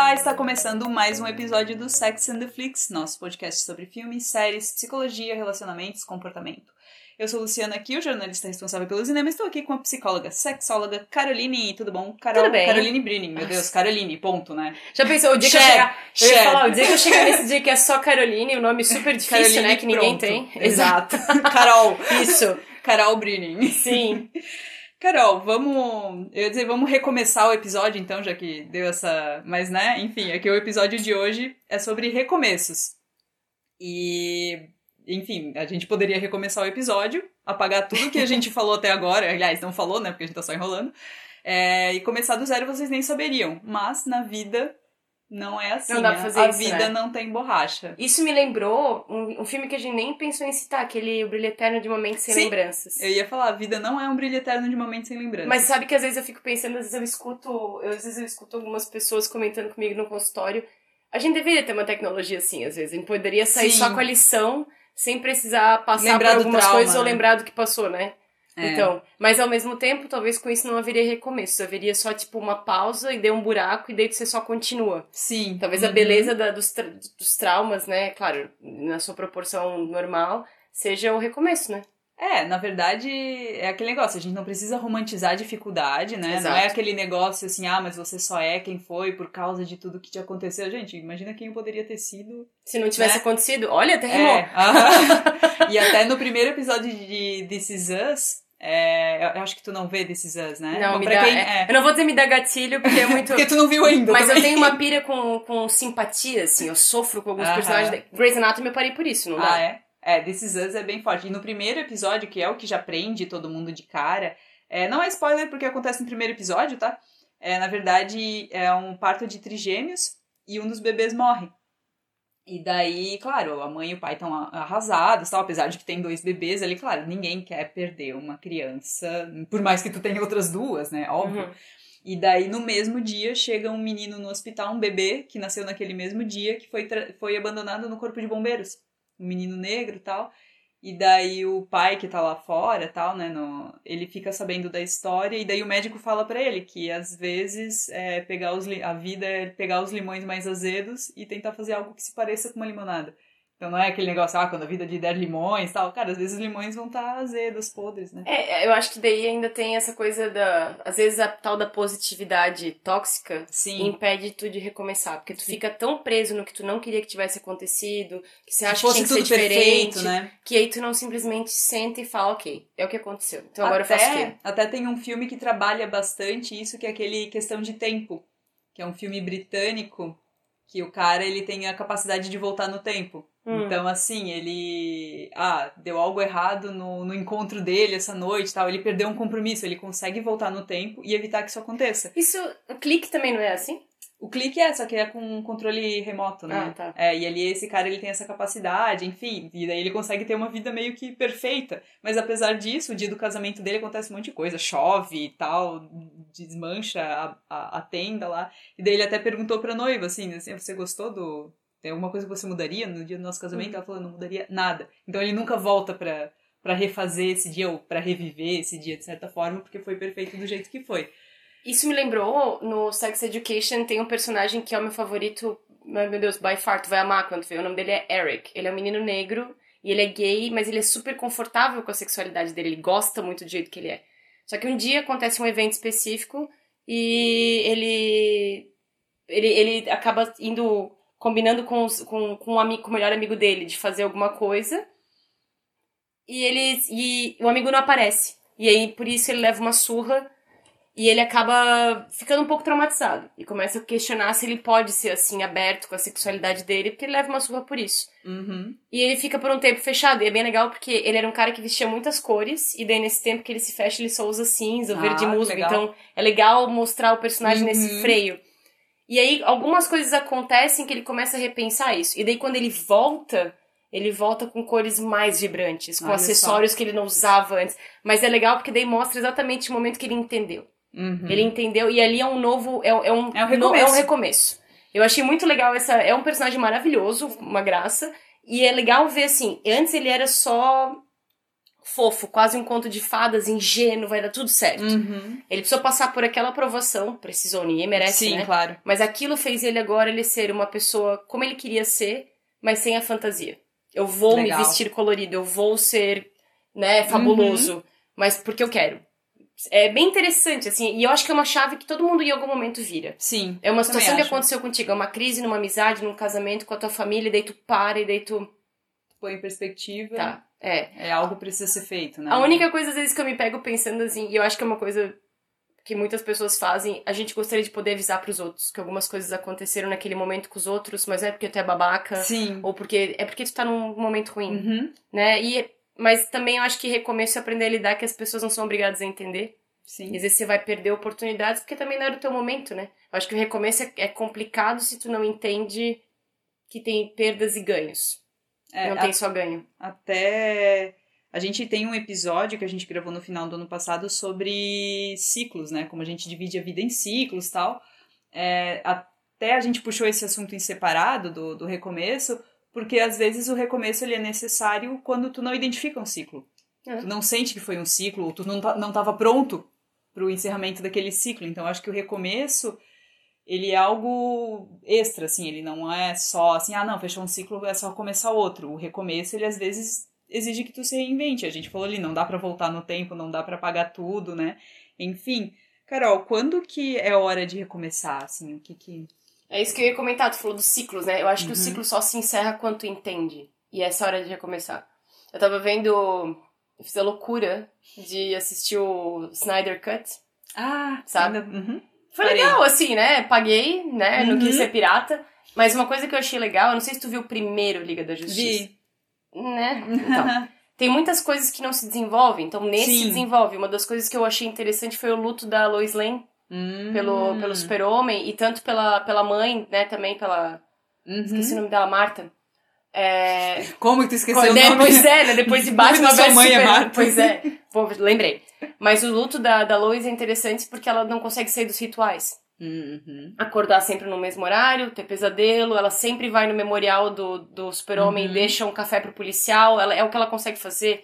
Olá, está começando mais um episódio do Sex and the Flix, nosso podcast sobre filmes, séries, psicologia, relacionamentos, comportamento. Eu sou Luciana aqui, o jornalista responsável pelo cinema. Estou aqui com a psicóloga, sexóloga Caroline. Tudo bom? Carol, Tudo bem. Caroline meu Deus, Caroline, ponto, né? Já pensou o dia que eu chegar. Eu ia falar, o dia que eu chegar nesse dia que é só Caroline, o nome super difícil, Caroline, né? Que ninguém pronto. tem. Exato. Carol. Isso. Carol Brinning. Sim. Carol, vamos. Eu ia dizer, vamos recomeçar o episódio, então, já que deu essa. Mas, né, enfim, aqui o episódio de hoje é sobre recomeços. E. Enfim, a gente poderia recomeçar o episódio, apagar tudo que a gente falou até agora. Aliás, não falou, né? Porque a gente tá só enrolando. É, e começar do zero vocês nem saberiam. Mas na vida não é assim. Não dá pra né? fazer a isso, vida né? não tem borracha. Isso me lembrou um, um filme que a gente nem pensou em citar, aquele O Brilho Eterno de Momentos Sem Sim. Lembranças. Eu ia falar, a vida não é um brilho eterno de momentos sem lembrança. Mas sabe que às vezes eu fico pensando, às vezes eu escuto, eu, às vezes eu escuto algumas pessoas comentando comigo no consultório. A gente deveria ter uma tecnologia assim, às vezes. A gente poderia sair Sim. só com a lição, sem precisar passar Lembrar por algumas trauma, coisas ou né? lembrar do que passou, né? É. Então, mas ao mesmo tempo, talvez com isso não haveria recomeço. Haveria só, tipo, uma pausa e deu um buraco e daí você só continua. Sim. Talvez a Uhum. beleza da- dos, tra- dos traumas, né? Claro, na sua proporção normal, seja o recomeço, né? É, na verdade, é aquele negócio, a gente não precisa romantizar a dificuldade, né? Não Exato. é aquele negócio assim, ah, mas você só é quem foi por causa de tudo que te aconteceu. Gente, imagina quem poderia ter sido. Se não tivesse Né? acontecido, olha, terremoto. É, e até no primeiro episódio de This Is Us, é, eu acho que tu não vê Is Us, né? Não, Bom, me dá, quem- é, é. Eu não vou dizer me dá gatilho, porque é muito. Porque tu não viu ainda. Mas eu também. tenho uma pira com, com simpatia, assim. Eu sofro com alguns Aham. personagens. Da... Grey's Anatomy eu parei por isso, não dá? Ah, é? É, Is Us é bem forte. E no primeiro episódio, que é o que já prende todo mundo de cara, é, não é spoiler porque acontece no primeiro episódio, tá? É, na verdade, é um parto de trigêmeos e um dos bebês morre. E daí, claro, a mãe e o pai estão arrasados, tal, apesar de que tem dois bebês ali, claro, ninguém quer perder uma criança, por mais que tu tenha outras duas, né? Óbvio. Uhum. E daí, no mesmo dia, chega um menino no hospital, um bebê, que nasceu naquele mesmo dia, que foi, foi abandonado no corpo de bombeiros. Um menino negro e tal. E daí o pai que tá lá fora tal, né, no, ele fica sabendo da história e daí o médico fala pra ele que às vezes é, pegar os, a vida é pegar os limões mais azedos e tentar fazer algo que se pareça com uma limonada. Então não é aquele negócio, ah, quando a vida lhe der limões tal. Cara, às vezes os limões vão estar azedos, podres, né? É, eu acho que daí ainda tem essa coisa da. Às vezes a tal da positividade tóxica Sim. impede tu de recomeçar. Porque tu Sim. fica tão preso no que tu não queria que tivesse acontecido, que você Se acha que tinha que ser diferente, perfeito, né? que aí tu não simplesmente senta e fala, ok, é o que aconteceu. Então agora eu até, faço o quê? Até tem um filme que trabalha bastante isso, que é aquele Questão de Tempo, que é um filme britânico, que o cara ele tem a capacidade de voltar no tempo. Hum. Então, assim, ele. Ah, deu algo errado no, no encontro dele essa noite tal. Ele perdeu um compromisso, ele consegue voltar no tempo e evitar que isso aconteça. Isso, o clique também não é assim? O clique é, só que é com controle remoto, né? Ah, tá. É, e ali esse cara ele tem essa capacidade, enfim, e daí ele consegue ter uma vida meio que perfeita. Mas apesar disso, o dia do casamento dele acontece um monte de coisa, chove e tal, desmancha a, a, a tenda lá. E daí ele até perguntou pra noiva, assim, assim, você gostou do. Tem alguma coisa que você mudaria no dia do nosso casamento? Uhum. Ela falou, não mudaria nada. Então ele nunca volta pra, pra refazer esse dia, ou pra reviver esse dia de certa forma, porque foi perfeito do jeito que foi. Isso me lembrou, no Sex Education tem um personagem que é o meu favorito, meu Deus, by far, tu vai amar quando vê. O nome dele é Eric. Ele é um menino negro e ele é gay, mas ele é super confortável com a sexualidade dele. Ele gosta muito do jeito que ele é. Só que um dia acontece um evento específico e ele. Ele, ele acaba indo. combinando com, os, com, com, um amigo, com o melhor amigo dele de fazer alguma coisa. E ele. E o amigo não aparece. E aí, por isso, ele leva uma surra e ele acaba ficando um pouco traumatizado. E começa a questionar se ele pode ser assim, aberto com a sexualidade dele, porque ele leva uma surra por isso. Uhum. E ele fica por um tempo fechado. E é bem legal porque ele era um cara que vestia muitas cores. E daí, nesse tempo que ele se fecha, ele só usa cinza, Ah, verde musgo. Então, é legal mostrar o personagem Uhum. nesse freio. E aí, algumas coisas acontecem que ele começa a repensar isso. E daí, quando ele volta, ele volta com cores mais vibrantes, com Olha acessórios que ele não usava antes. Mas é legal porque daí mostra exatamente o momento que ele entendeu. Uhum. Ele entendeu, e ali é um novo. É, é um, É um no- é recomeço. um recomeço. Eu achei muito legal essa. É um personagem maravilhoso, uma graça. E é legal ver assim, antes ele era só fofo, quase um conto de fadas, ingênuo, vai dar tudo certo. Uhum. Ele precisou passar por aquela aprovação, precisou, ninguém merece, Sim, né? claro. Mas aquilo fez ele agora ele ser uma pessoa como ele queria ser, mas sem a fantasia. Eu vou Legal. me vestir colorido, eu vou ser, né, fabuloso, mas porque eu quero. É bem interessante, assim, e eu acho que é uma chave que todo mundo em algum momento vira. Sim. É uma situação que acho. aconteceu contigo, é uma crise numa amizade, num casamento com a tua família, e daí tu para e daí tu. Põe em perspectiva. Tá. É. É algo que precisa ser feito, né? A única coisa, às vezes, que eu me pego pensando assim, e eu acho que é uma coisa que muitas pessoas fazem, a gente gostaria de poder avisar pros outros que algumas coisas aconteceram naquele momento com os outros, mas não é porque tu é babaca, Sim. ou porque é porque tu tá num momento ruim, Uhum. né? E mas também eu acho que recomeço é aprender a lidar que as pessoas não são obrigadas a entender. E Sim. às vezes você vai perder oportunidades porque também não era o teu momento, né? Eu acho que o recomeço é, é complicado se tu não entende que tem perdas e ganhos. É, não tem só ganho. Até a gente tem um episódio que a gente gravou no final do ano passado sobre ciclos, né? Como a gente divide a vida em ciclos e tal. É, até a gente puxou esse assunto em separado do, do recomeço, porque às vezes o recomeço ele é necessário quando tu não identifica um ciclo. É. Tu não sente que foi um ciclo, ou tu não, tá, não tava pronto pro encerramento daquele ciclo. Então, acho que o recomeço, ele é algo extra, assim, ele não é só assim, ah, não, fechou um ciclo, é só começar outro. O recomeço, ele às vezes exige que tu se reinvente. A gente falou ali, não dá pra voltar no tempo, não dá pra apagar tudo, né? Enfim, Carol, quando que é hora de recomeçar, assim, o que que... É isso que eu ia comentar, tu falou dos ciclos, né? Eu acho que o Uhum. ciclo só se encerra quando tu entende. E essa é a hora de recomeçar. Eu tava vendo. Eu fiz a loucura de assistir o Snyder Cut. Ah, Sabe? ainda- uhum. Foi Parei. legal, assim, né? Paguei, né? Não Uhum. quis ser pirata. Mas uma coisa que eu achei legal, eu não sei se tu viu o primeiro Liga da Justiça. Vi. Né? Então, tem muitas coisas que não se desenvolvem. Então, nesse Sim. desenvolve. Uma das coisas que eu achei interessante foi o luto da Lois Lane Hum. pelo, pelo super-homem. E tanto pela, pela mãe, né? Também pela... Uhum. Esqueci o nome dela, Marta. É... Como que tu esqueceu o Quando- nome? Pois é, né? Depois de O nome Batman vs mãe é Superman. Marta. Pois é. Lembrei. Mas o luto da, da Lois é interessante porque ela não consegue sair dos rituais. Uhum. Acordar sempre no mesmo horário, ter pesadelo, ela sempre vai no memorial do, do super-homem Uhum. e deixa um café pro policial, ela, é o que ela consegue fazer.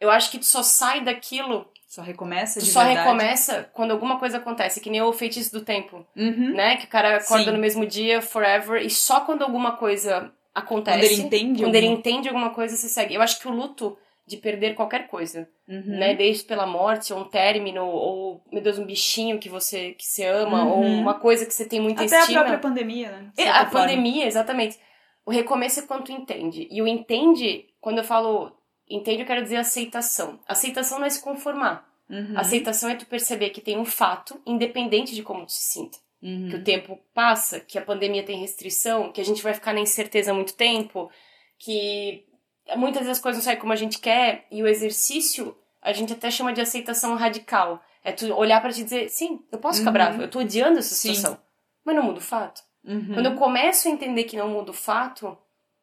Eu acho que tu só sai daquilo, Só recomeça tu de só verdade. recomeça quando alguma coisa acontece, que nem o feitiço do tempo, Uhum. né? Que o cara acorda Sim. no mesmo dia, forever, e só quando alguma coisa acontece. Quando ele entende Quando ele alguma- entende alguma coisa, você segue. Eu acho que o luto de perder qualquer coisa, Uhum. né? Desde pela morte, ou um término, ou, meu Deus, um bichinho que você, que você ama, ou Uhum. uma coisa que você tem muita Até a estima. própria pandemia, né? É, a forma. pandemia, exatamente. O recomeço é quando tu entende. E o entende, quando eu falo entende, eu quero dizer aceitação. Aceitação não é se conformar. Uhum. Aceitação é tu perceber que tem um fato, independente de como tu se sinta. Uhum. Que o tempo passa, que a pandemia tem restrição, que a gente vai ficar na incerteza há muito tempo, que muitas vezes as coisas não saem como a gente quer, e o exercício a gente até chama de aceitação radical. É tu olhar pra te dizer, sim, eu posso ficar Uhum. bravo, eu tô odiando essa Sim. situação. Mas não muda o fato. Uhum. Quando eu começo a entender que não muda o fato,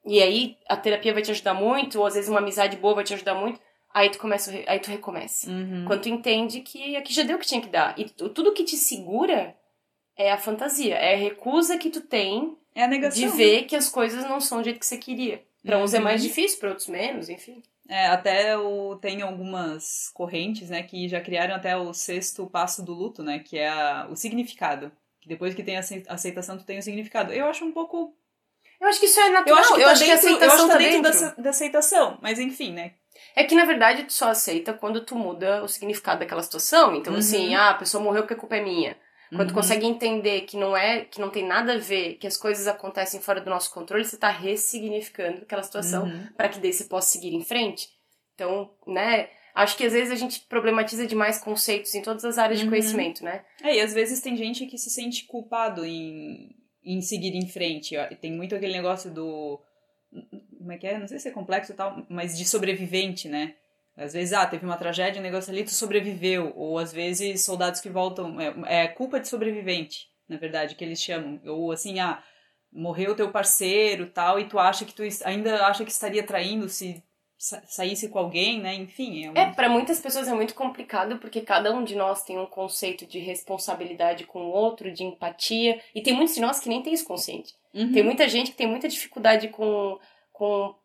e aí a terapia vai te ajudar muito, ou às vezes uma amizade boa vai te ajudar muito, aí tu começa, aí tu recomeça. Uhum. Quando tu entende que aqui já deu o que tinha que dar. E tu- tudo que te segura é a fantasia, é a recusa que tu tem É de ver que as coisas não são do jeito que você queria. Pra uns é Uhum. mais difícil, pra outros menos, enfim. É, até o, tem algumas correntes, né, que já criaram até o sexto passo do luto, né, que é a- o significado. Que depois que tem a acei- aceitação, tu tem o significado. Eu acho um pouco... Eu acho que isso é Eu natural. acho que eu tá acho que a dentro, eu acho aceitação que tá dentro dentro. da, da aceitação. Mas enfim, né. É que, na verdade, tu só aceita quando tu muda o significado daquela situação. Então, Uhum. assim, ah, a pessoa morreu porque a culpa é minha. Quando tu Uhum. consegue entender que não é, que não tem nada a ver, que as coisas acontecem fora do nosso controle, você tá ressignificando aquela situação Uhum. pra que daí você possa seguir em frente. Então, né, acho que às vezes a gente problematiza demais conceitos em todas as áreas de Uhum. conhecimento, né? É, e às vezes tem gente que se sente culpado em, em seguir em frente. Tem muito aquele negócio do. Como é que é? Não sei se é complexo e tal, mas de sobrevivente, né? Às vezes, ah, teve uma tragédia, um negócio ali, tu sobreviveu. Ou às vezes, soldados que voltam. É, é culpa de sobrevivente, na verdade, que eles chamam. Ou assim, ah, morreu teu parceiro tal, e tu acha que tu ainda acha que estaria traindo se sa- saísse com alguém, né? Enfim, é um. É, pra muitas pessoas é muito complicado porque cada um de nós tem um conceito de responsabilidade com o outro, de empatia, e tem muitos de nós que nem tem esse consciente. Uhum. Tem muita gente que tem muita dificuldade com, com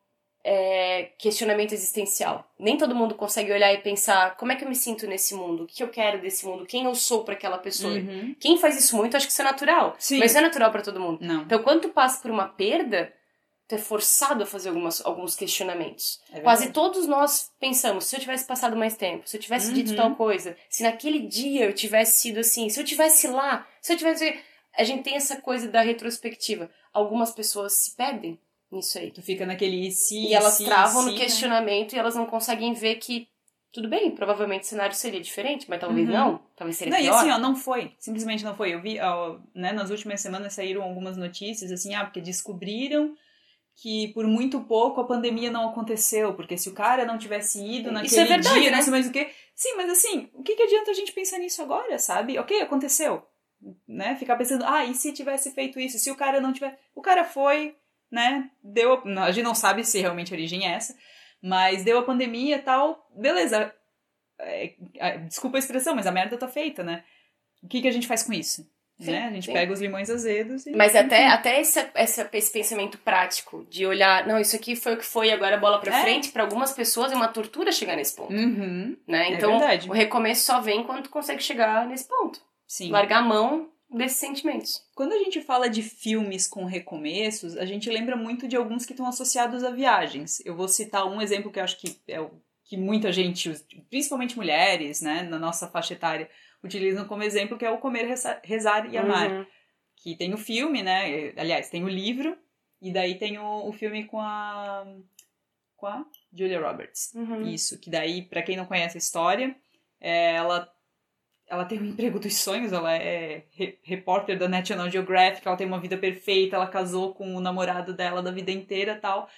é, questionamento existencial. Nem todo mundo consegue olhar e pensar como é que eu me sinto nesse mundo, o que eu quero desse mundo, quem eu sou para aquela pessoa. Uhum. Quem faz isso muito, acho que isso é natural. Sim. Mas não é natural para todo mundo. Não. Então, quando tu passa por uma perda, tu é forçado a fazer algumas, alguns questionamentos. É. Quase todos nós pensamos, se eu tivesse passado mais tempo, se eu tivesse dito Uhum. tal coisa, se naquele dia eu tivesse sido assim, se eu tivesse lá, se eu tivesse. A gente tem essa coisa da retrospectiva. Algumas pessoas se perdem nisso aí. Tu fica naquele se, E elas se, travam se, no né? questionamento e elas não conseguem ver que tudo bem, provavelmente o cenário seria diferente, mas talvez Uhum. não, talvez seria Não, e pior. assim, ó, não foi. Simplesmente não foi. Eu vi, ó, né, nas últimas semanas saíram algumas notícias, assim, ah, porque descobriram que por muito pouco a pandemia não aconteceu, porque se o cara não tivesse ido Isso naquele é verdade, dia, né? não sei mais o quê. Sim, mas assim, o que, que adianta a gente pensar nisso agora, sabe? Ok, aconteceu. Né? Ficar pensando, ah, e se tivesse feito isso? Se o cara não tiver. O cara foi, né? Deu. A gente não sabe se realmente a origem é essa, mas deu a pandemia e tal. Beleza. É, é, desculpa a expressão, mas a merda tá feita, né? O que, que a gente faz com isso? Sim, né? A gente sim. pega os limões azedos e. Mas até, até esse, esse, esse pensamento prático de olhar, não, isso aqui foi o que foi, agora bola pra É. frente, pra algumas pessoas é uma tortura chegar nesse ponto. Uhum. Né? É Então, verdade. o recomeço só vem quando tu consegue chegar nesse ponto. Sim. Largar a mão desses sentimentos. Quando a gente fala de filmes com recomeços, a gente lembra muito de alguns que estão associados a viagens. Eu vou citar um exemplo que eu acho que é o que muita gente, principalmente mulheres, né, na nossa faixa etária, utilizam como exemplo, que é o Comer, Reza- Rezar e Amar. Uhum. Que tem o filme, né? Aliás, tem o livro, e daí tem o, o filme com a. com a Julia Roberts. Uhum. Isso, que daí, pra quem não conhece a história, é, ela, ela tem o emprego dos sonhos, ela é re- repórter da National Geographic, ela tem uma vida perfeita, ela casou com o namorado dela da vida inteira tal.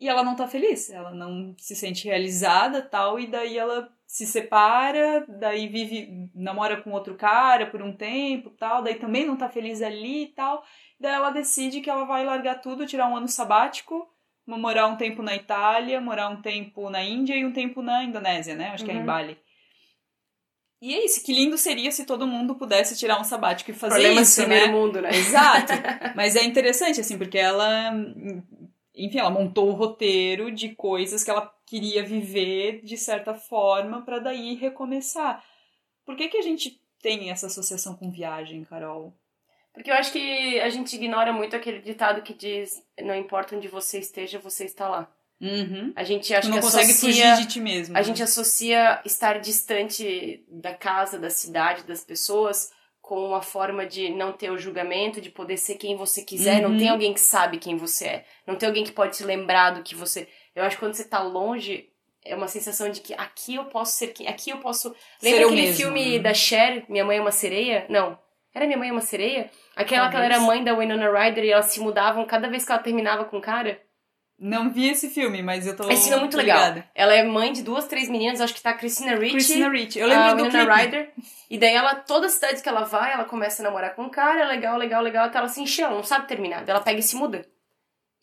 E ela não tá feliz, ela não se sente realizada tal, e daí ela se separa, daí vive, namora com outro cara por um tempo tal, daí também não tá feliz ali e tal. Daí ela decide que ela vai largar tudo, tirar um ano sabático, morar um tempo na Itália, morar um tempo na Índia e um tempo na Indonésia, né? Acho que é em Uhum. Bali. E é isso, que lindo seria se todo mundo pudesse tirar um sabático e fazer Problemas isso, primeiro né? mundo, né? Exato. Mas é interessante, assim, porque ela. Enfim, ela montou o roteiro de coisas que ela queria viver de certa forma para daí recomeçar. Por que, que a gente tem essa associação com viagem, Carol? Porque eu acho que a gente ignora muito aquele ditado que diz: não importa onde você esteja, você está lá. Uhum. A gente Tu acha não que consegue associa, fugir de ti mesmo. a né? gente associa estar distante da casa, da cidade, das pessoas com uma forma de não ter o julgamento, de poder ser quem você quiser, não Uhum. tem alguém que sabe quem você é, não tem alguém que pode te lembrar do que você. Eu acho que quando você tá longe é uma sensação de que aqui eu posso ser quem, aqui eu posso. Lembra aquele mesmo, filme né? da Cher, Minha Mãe é uma sereia? Não. Era Minha Mãe é uma sereia? Aquela que ela era mãe da Winona Ryder e elas se mudavam cada vez que ela terminava com o cara? Não vi esse filme, mas eu tô. Esse filme é muito tô legal. ligada. Ela é mãe de duas, três meninas, acho que tá a Christina Ricci, Christina Ricci. Eu a lembro do Winona clipe. Ryder. E daí ela, toda a cidade que ela vai, ela começa a namorar com um cara, legal, legal, legal, até ela se encher, ela não sabe terminar. Daí ela pega e se muda.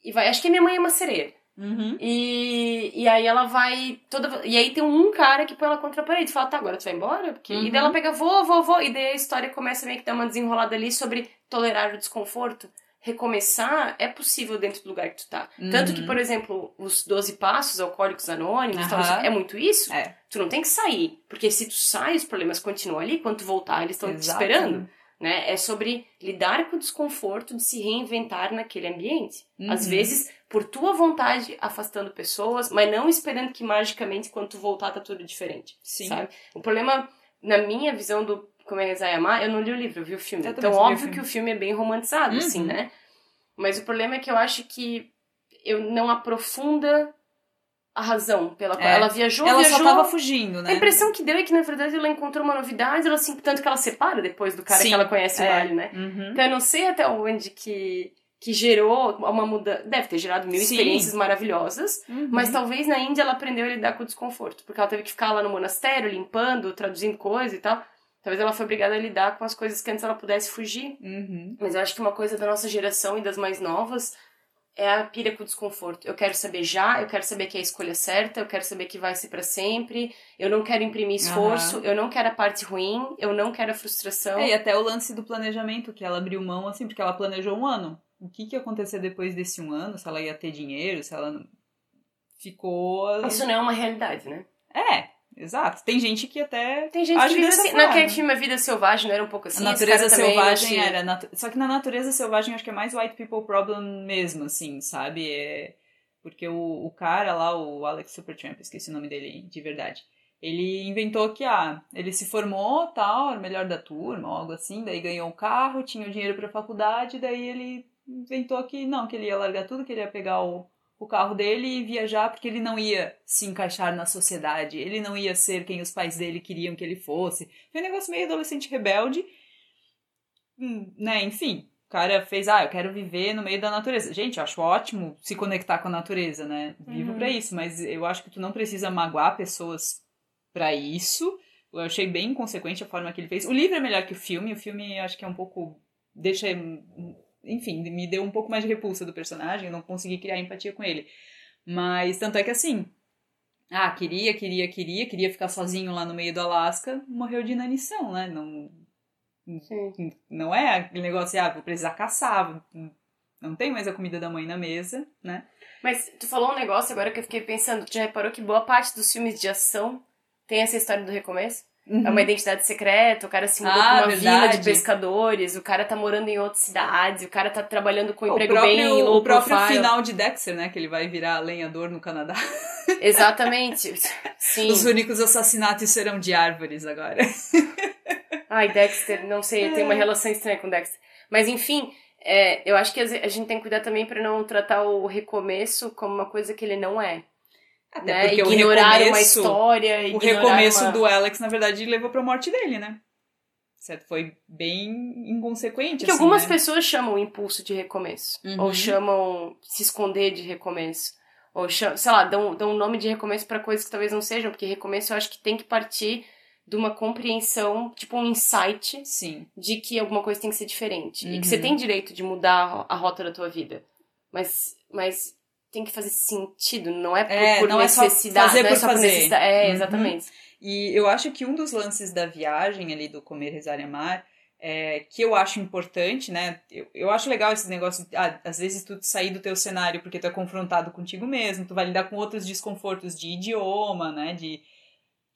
E vai, acho que minha mãe é uma sereia. Uhum. E, e aí ela vai toda. E aí tem um cara que põe ela contra a parede. Fala, tá, agora tu vai embora? Porque... E Uhum. daí ela pega, vou, vou, vou. E daí a história começa meio que dar uma desenrolada ali sobre tolerar o desconforto. Recomeçar é possível dentro do lugar que tu tá. Tanto que, Uhum. por exemplo, os 12 passos, Alcoólicos Anônimos, tal, Aham. é muito isso. É. Tu não tem que sair. Porque se tu sai, os problemas continuam ali. Quando tu voltar, eles estão te esperando. Né? É sobre lidar com o desconforto de se reinventar naquele ambiente. Às Uhum. vezes, por tua vontade, afastando pessoas, mas não esperando que magicamente, quando tu voltar, tá tudo diferente. Sim. Sabe? O problema, na minha visão do Como é Rezar e Amar, eu não li o livro, eu vi o filme. Eu então, vi o óbvio filme. que o filme é bem romantizado, Uhum. assim, né? Mas o problema é que eu acho que eu não aprofunda a razão pela qual É. ela viajou, Ela viajou. só tava fugindo, né? A impressão que deu é que, na verdade, ela encontrou uma novidade, ela assim, tanto que ela separa depois do cara Sim, que ela conhece é. Vale, né? Uhum. Então eu não sei até onde que, que gerou uma mudança. Deve ter gerado mil Sim. experiências maravilhosas, Uhum. mas talvez na Índia ela aprendeu a lidar com o desconforto, porque ela teve que ficar lá no monastério, limpando, traduzindo coisa e tal. Talvez ela foi obrigada a lidar com as coisas que antes ela pudesse fugir. Uhum. Mas eu acho que uma coisa da nossa geração e das mais novas é a pira com o desconforto. Eu quero saber já, eu quero saber que é a escolha certa, eu quero saber que vai ser pra sempre, eu não quero imprimir esforço, eu não quero a parte ruim, eu não quero a frustração. É, e até o lance do planejamento, que ela abriu mão, assim, porque ela planejou um ano. O que, que ia acontecer depois desse um ano? Se ela ia ter dinheiro, se ela. não- ficou. Isso não é uma realidade, né? É, exato. Tem gente que até. Tem gente que vive assim. Naquele filme A Vida Selvagem não era um pouco assim? A natureza selvagem era. Só que na natureza selvagem acho que é mais white people problem mesmo, assim, sabe? É... Porque o, o cara lá, o Alex Supertramp, esqueci o nome dele de verdade. Ele inventou que, ah, ele se formou, tal, era o melhor da turma, algo assim, daí ganhou um carro, tinha o dinheiro pra faculdade, daí ele inventou que não, que ele ia largar tudo, que ele ia pegar o, o carro dele e viajar, porque ele não ia se encaixar na sociedade, ele não ia ser quem os pais dele queriam que ele fosse. Foi um negócio meio adolescente rebelde, Hum, né, enfim, o cara fez, ah, eu quero viver no meio da natureza. Gente, eu acho ótimo se conectar com a natureza, né? Vivo Uhum. pra isso, mas eu acho que tu não precisa magoar pessoas pra isso. Eu achei bem inconsequente a forma que ele fez. O livro é melhor que o filme, o filme acho que é um pouco deixa enfim, me deu um pouco mais de repulsa do personagem, não consegui criar empatia com ele. Mas tanto é que assim, ah, queria, queria, queria, queria ficar sozinho lá no meio do Alasca, morreu de inanição, né? Não Sim. não é aquele negócio, ah, vou precisar caçar, não tem mais a comida da mãe na mesa, né? Mas tu falou um negócio agora que eu fiquei pensando. Tu já reparou que boa parte dos filmes de ação tem essa história do recomeço? É uma identidade secreta, o cara se mudou Uhum. Ah, pra uma vila verdade. de pescadores, o cara tá morando em outras cidades, o cara tá trabalhando com um o emprego próprio, bem low o próprio profile. final de Dexter, né? Que ele vai virar lenhador no Canadá. Exatamente. Sim. Os únicos assassinatos serão de árvores agora. Ai, Dexter, não sei, eu tenho uma relação estranha com Dexter. Mas enfim, é, eu acho que a gente tem que cuidar também pra não tratar o recomeço como uma coisa que ele não é. Até né? porque Ignorar o recomeço, uma história, o recomeço uma... do Alex, na verdade, levou pra morte dele, né? Certo? Foi bem inconsequente, Que assim, algumas né? pessoas chamam o impulso de recomeço. Uhum. Ou chamam se esconder de recomeço. Ou chamam, sei lá, dão, dão um nome de recomeço pra coisas que talvez não sejam, porque recomeço eu acho que tem que partir de uma compreensão, tipo um insight Sim. de que alguma coisa tem que ser diferente. E Uhum. que você tem direito de mudar a rota da tua vida. Mas, mas tem que fazer sentido, não é por, É, por não é só necessidade. fazer não é por só fazer. necessidade. É, Uhum. exatamente. E eu acho que um dos lances da viagem ali do comer, rezar e amar, é, que eu acho importante, né? Eu, eu acho legal esse negócio, de, ah, às vezes tu sair do teu cenário porque tu é confrontado contigo mesmo, tu vai lidar com outros desconfortos de idioma, né? De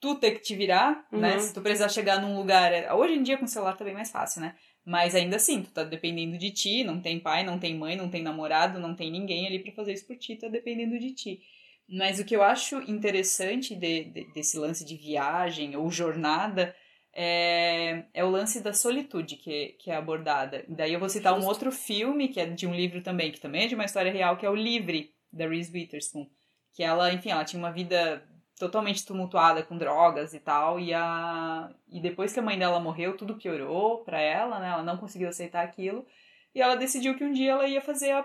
tu ter que te virar, né? Uhum. Se tu precisar chegar num lugar. é, Hoje em dia com o celular tá bem mais fácil, né? Mas ainda assim, tu tá dependendo de ti, não tem pai, não tem mãe, não tem namorado, não tem ninguém ali pra fazer isso por ti, tá dependendo de ti. Mas o que eu acho interessante de, de- desse lance de viagem ou jornada é, é o lance da solitude que, que é abordada. Daí eu vou citar um outro filme, que é de um livro também, que também é de uma história real, que é o Livre, da Reese Witherspoon. Que ela, enfim, ela tinha uma vida totalmente tumultuada com drogas e tal, e, a, e depois que a mãe dela morreu, tudo piorou pra ela, né? Ela não conseguiu aceitar aquilo, e ela decidiu que um dia ela ia fazer a,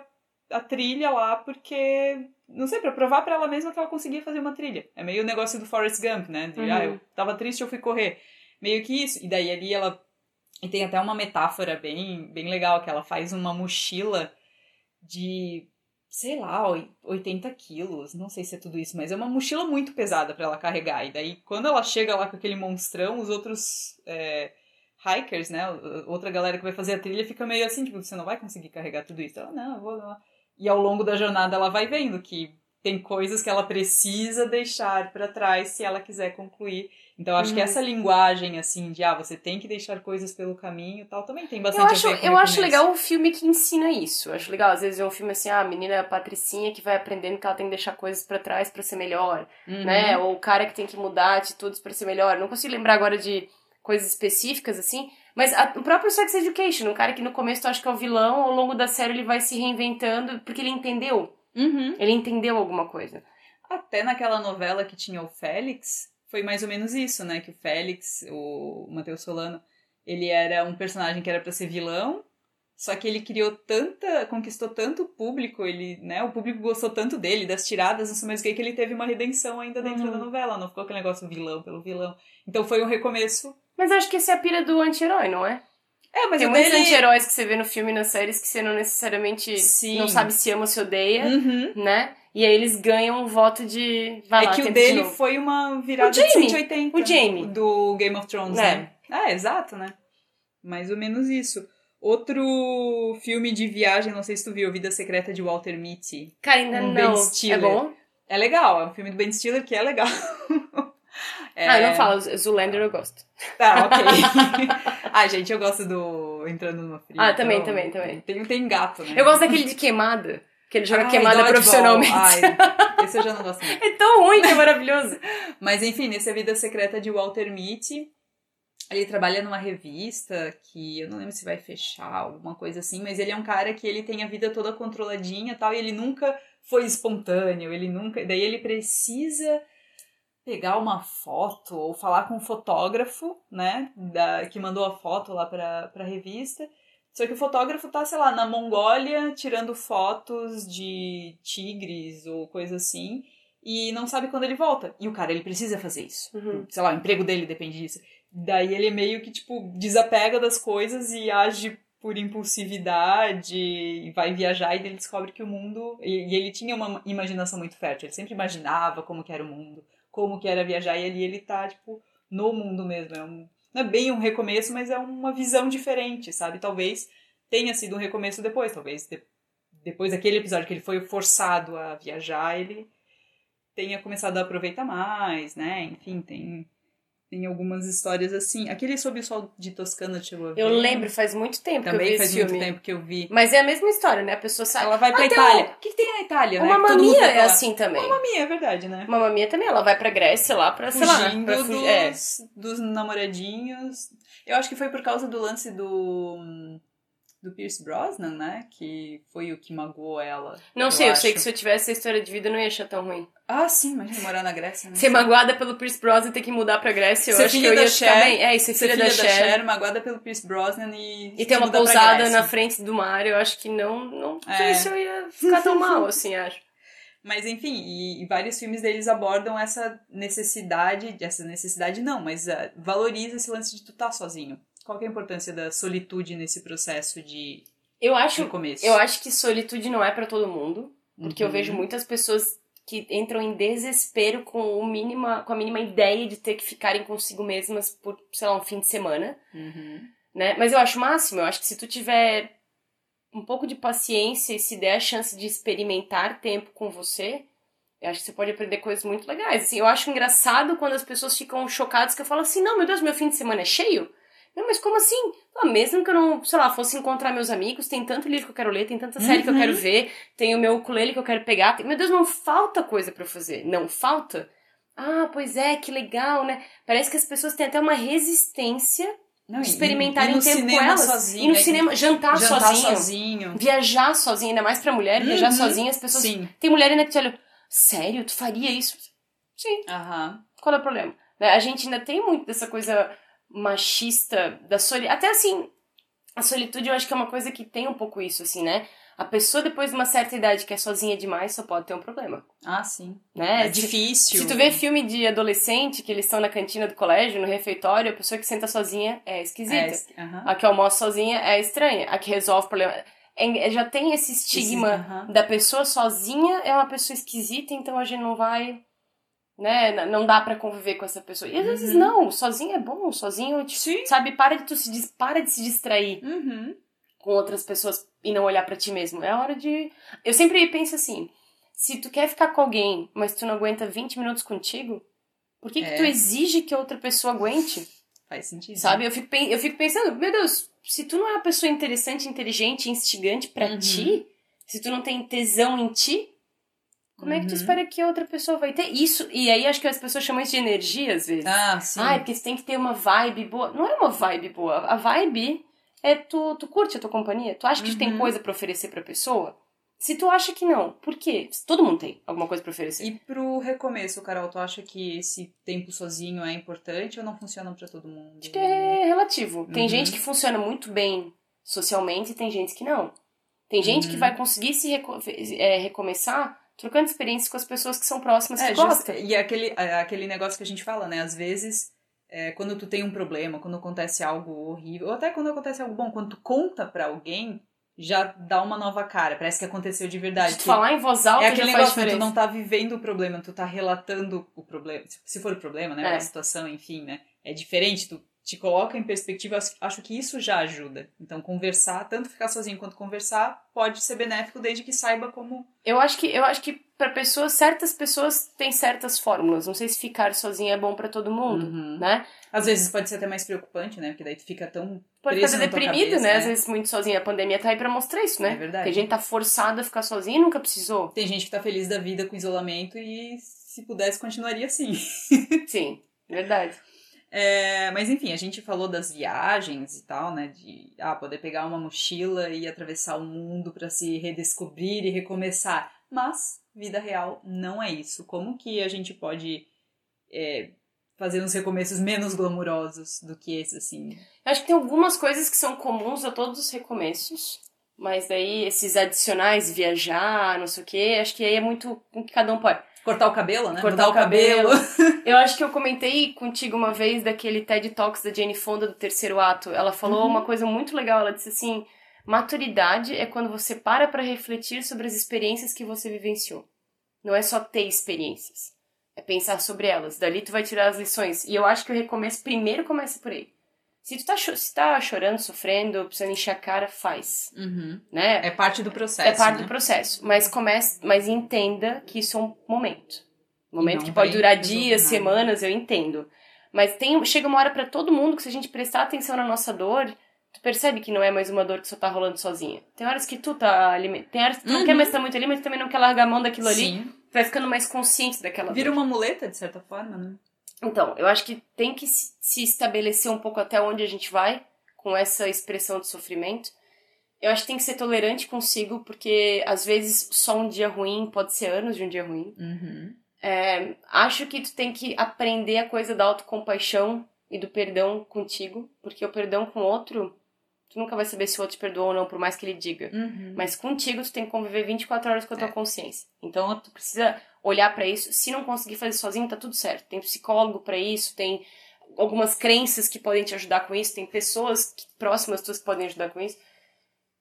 a trilha lá, porque, não sei, pra provar pra ela mesma que ela conseguia fazer uma trilha. É meio o negócio do Forrest Gump, né? De, Uhum. ah, eu tava triste, eu fui correr. Meio que isso. E daí ali ela. E tem até uma metáfora bem, bem legal, que ela faz uma mochila de, sei lá, oi- 80 quilos. Não sei se é tudo isso, mas é uma mochila muito pesada pra ela carregar. E daí, quando ela chega lá com aquele monstrão, os outros é, hikers, né? Outra galera que vai fazer a trilha fica meio assim, tipo, você não vai conseguir carregar tudo isso. Ela, não, eu vou lá. E ao longo da jornada ela vai vendo que tem coisas que ela precisa deixar pra trás se ela quiser concluir. Então acho que Uhum. essa linguagem assim de ah, você tem que deixar coisas pelo caminho, e tal, também tem Eu bastante acho, a ver com eu acho legal um filme que ensina isso. Eu acho legal, às vezes, é um filme assim, ah, a menina é a Patricinha que vai aprendendo que ela tem que deixar coisas pra trás pra ser melhor, Uhum. né? Ou o cara que tem que mudar atitudes pra ser melhor. Não consigo lembrar agora de coisas específicas, assim. Mas a- o próprio Sex Education, um cara que no começo tu acha que é o vilão, ao longo da série ele vai se reinventando porque ele entendeu. Uhum. Ele entendeu alguma coisa. Até naquela novela que tinha o Félix, foi mais ou menos isso, né? Que o Félix, o Matheus Solano, ele era um personagem que era pra ser vilão, só que ele criou tanta, conquistou tanto público, ele, né? O público gostou tanto dele, das tiradas, não sei mais o que, que ele teve uma redenção ainda dentro Uhum. da novela, não ficou aquele negócio vilão pelo vilão. Então foi um recomeço. Mas acho que essa é a pira do anti-herói, não é? É, mas Tem muitos dele... anti-heróis que você vê no filme e nas séries que você não necessariamente Sim. não sabe se ama ou se odeia, Uhum. né? E aí eles ganham um voto de. Vai lá, é que o de dele novo. foi uma virada de 180. O Jaime. Do Game of Thrones, É. né? É, exato, né? Mais ou menos isso. Outro filme de viagem, não sei se tu viu, Vida Secreta de Walter Mitty. Cara, ainda um não. Ben Stiller. É bom? É legal, é um filme do Ben Stiller que é legal. É... Ah, não fala, Zoolander eu gosto. Tá, ok. ah, gente, eu gosto do Entrando no Frio. Ah, também, então, também, também. Tem, tem gato, né? Eu gosto daquele de queimada. Que ele joga Ai, queimada profissionalmente. Ai, esse eu já não gosto muito. É tão ruim que é maravilhoso. Mas enfim, nesse A Vida Secreta de Walter Mitty, ele trabalha numa revista que eu não lembro se vai fechar, alguma coisa assim, mas ele é um cara que ele tem a vida toda controladinha e tal, e ele nunca foi espontâneo, ele nunca. Daí ele precisa pegar uma foto ou falar com um fotógrafo, né, da, que mandou a foto lá pra, pra revista. Só que o fotógrafo tá, sei lá, na Mongólia tirando fotos de tigres ou coisa assim e não sabe quando ele volta. E o cara, ele precisa fazer isso. Uhum. Sei lá, o emprego dele depende disso. Daí ele meio que, tipo, desapega das coisas e age por impulsividade e vai viajar e ele descobre que o mundo... E, e ele tinha uma imaginação muito fértil. Ele sempre imaginava como que era o mundo como que era viajar, e ali ele tá, tipo, no mundo mesmo. É um, não é bem um recomeço, mas é uma visão diferente, sabe? Talvez tenha sido um recomeço depois, talvez de, depois daquele episódio que ele foi forçado a viajar, ele tenha começado a aproveitar mais, né? Enfim, tem tem algumas histórias assim. Aquele Sob o Sol de Toscana chegou a ver. Eu lembro, faz muito tempo Também que eu vi faz esse muito filme. tempo que eu vi. Mas é a mesma história, né? A pessoa sai. Ela vai pra Ah, Itália. O que, que tem na Itália, Uma né? Mamia é assim também. Uma mamia, é verdade, né? Uma mamia também, ela vai pra Grécia lá pra, sei lá, Fugindo pra fugir. É. dos, dos namoradinhos. Eu acho que foi por causa do lance do. Do Pierce Brosnan, né? Que foi o que magoou ela. Não sei, eu sei que se eu tivesse essa história de vida eu não ia achar tão ruim. Ah, sim, imagina morar na Grécia, né? Ser magoada pelo Pierce Brosnan e ter que mudar pra Grécia, eu Ser acho que filha eu da ia ficar Cher, bem. É, e ser Ser filha, da Cher. magoada pelo Pierce Brosnan e. E ter uma pousada na frente do mar, eu acho que não, não É. sei se eu ia ficar tão mal, assim, acho. Mas enfim, e, e vários filmes deles abordam essa necessidade, essa necessidade não, mas ah, valoriza esse lance de tu estar sozinho. Qual é a importância da solitude nesse processo de Eu acho, recomeço? eu acho que solitude não é pra todo mundo, porque eu Uhum. vejo muitas pessoas que entram em desespero com, o mínima, com a mínima ideia de ter que ficarem consigo mesmas por, sei lá, um fim de semana. Uhum. né? Mas eu acho máximo, eu acho que se tu tiver um pouco de paciência e se der a chance de experimentar tempo com você, eu acho que você pode aprender coisas muito legais. Assim, eu acho engraçado quando as pessoas ficam chocadas que eu falo assim, não, meu Deus, meu fim de semana é cheio? Não, mas como assim? Ah, mesmo que eu não, sei lá, fosse encontrar meus amigos, tem tanto livro que eu quero ler, tem tanta série que eu Uhum. quero ver, tem o meu ukulele que eu quero pegar. Tem... Meu Deus, não falta coisa pra eu fazer. Não falta? Ah, pois é, que legal, né? Parece que as pessoas têm até uma resistência Não, de e- experimentarem e no tempo com elas. sozinho, e no né? cinema, jantar, jantar sozinho, sozinho. Viajar sozinho, ainda mais pra mulher, viajar Uhum. sozinha, as pessoas. Sim. Tem mulher ainda que te olha, sério, tu faria isso? Sim, Aham. qual é o problema? Né, A gente ainda tem muito dessa coisa machista da solitude. Até assim, a solitude eu acho que é uma coisa que tem um pouco isso, assim, né? A pessoa, depois de uma certa idade que é sozinha demais, só pode ter um problema. Ah, sim. Né? É Se- difícil. Se tu vê filme de adolescente, que eles estão na cantina do colégio, no refeitório, a pessoa que senta sozinha é esquisita. É. A que almoça sozinha é estranha. A que resolve problema. é- já tem esse estigma Esse- aham. da pessoa sozinha é uma pessoa esquisita, então a gente não vai. Né? Não dá pra conviver com essa pessoa. E às vezes Uhum. não, sozinho é bom, sozinho, tipo, Sim. sabe, para de tu se para de se distrair Uhum. com outras pessoas e não olhar pra ti mesmo. É hora de. Eu sempre penso assim: se tu quer ficar com alguém, mas tu não aguenta 20 minutos contigo, por que, que É. tu exige que outra pessoa aguente? Faz sentido. Sabe? Eu fico, eu fico pensando, meu Deus, se tu não é uma pessoa interessante, inteligente, instigante pra Uhum. ti, se tu não tem tesão em ti, como é que tu Uhum. espera que a outra pessoa vai ter? Isso, e aí acho que as pessoas chamam isso de energia às vezes. Ah, sim. Ai, porque você tem que ter uma vibe boa. Não é uma vibe boa. A vibe é tu, tu curte a tua companhia. Tu acha que tu tem Uhum. coisa pra oferecer pra pessoa? Se tu acha que não, por quê? Todo mundo tem alguma coisa pra oferecer. E pro recomeço, Carol, tu acha que esse tempo sozinho é importante ou não funciona pra todo mundo? Acho que é relativo. Tem Uhum. gente que funciona muito bem socialmente e tem gente que não. Tem gente que Uhum. vai conseguir se reco- é, recomeçar trocando experiências com as pessoas que são próximas É, que just- gostam. e é aquele, é aquele negócio que a gente fala, né? Às vezes, é, quando tu tem um problema, quando acontece algo horrível, ou até quando acontece algo bom, quando tu conta pra alguém, já dá uma nova cara. Parece que aconteceu de verdade. Se tu falar em voz alta é aquele já faz negócio que tu não tá vivendo o problema, tu tá relatando o problema. Se- Se for o problema, né? É. A situação, enfim, né? É diferente tu te coloca em perspectiva, acho que isso já ajuda. Então, conversar, tanto ficar sozinho quanto conversar, pode ser benéfico desde que saiba como. Eu acho que eu acho que para pessoas, certas pessoas têm certas fórmulas. Não sei se ficar sozinho é bom para todo mundo, Uhum. né? Às vezes pode ser até mais preocupante, né? Porque daí tu fica tão. Pode ficar deprimido, cabeça, né? Às vezes muito sozinho. A pandemia tá aí pra mostrar isso, né? É verdade. A gente tá forçado a ficar sozinho e nunca precisou. Tem gente que tá feliz da vida com isolamento e se pudesse continuaria assim. Sim, verdade. É, mas enfim, a gente falou das viagens e tal, né? De ah, poder pegar uma mochila e atravessar o mundo para se redescobrir e recomeçar. Mas vida real não é isso. Como que a gente pode é, fazer uns recomeços menos glamurosos do que esse, assim? Eu acho que tem algumas coisas que são comuns a todos os recomeços. Mas daí esses adicionais, viajar, não sei o quê, acho que aí é muito com que cada um pode. Cortar o cabelo, né? Cortar Mudar o cabelo. Eu acho que eu comentei contigo uma vez daquele TED Talks da Jane Fonda do terceiro ato. Ela falou Uhum. uma coisa muito legal. Ela disse assim: maturidade é quando você para pra refletir sobre as experiências que você vivenciou. Não é só ter experiências. É pensar sobre elas. Dali tu vai tirar as lições. E eu acho que o recomeço primeiro começa por aí. Se tu tá, se tá chorando, sofrendo, precisando encher a cara, faz. Uhum. Né? É parte do processo. É parte né? do processo. Mas comece, mas entenda que isso é um momento. Um momento não que pode durar dias, nada. semanas, eu entendo. Mas tem, chega uma hora pra todo mundo que se a gente prestar atenção na nossa dor, tu percebe que não é mais uma dor que só tá rolando sozinha. Tem horas que tu tá ali, tem horas que tu não Uhum. quer mais estar muito ali, mas tu também não quer largar a mão daquilo ali. Sim. Tu vai ficando mais consciente daquela Vira dor. uma muleta, de certa forma, né? Então, eu acho que tem que se estabelecer um pouco até onde a gente vai com essa expressão de sofrimento. Eu acho que tem que ser tolerante consigo, porque às vezes só um dia ruim pode ser anos de um dia ruim. Uhum. É, acho que tu tem que aprender a coisa da autocompaixão e do perdão contigo, porque o perdão com o outro, tu nunca vai saber se o outro te perdoou ou não, por mais que ele diga. Uhum. Mas contigo tu tem que conviver 24 horas com a tua É. consciência. Então tu precisa olhar pra isso. Se não conseguir fazer sozinho, tá tudo certo. Tem psicólogo pra isso, tem algumas crenças que podem te ajudar com isso, tem pessoas próximas tuas que podem ajudar com isso.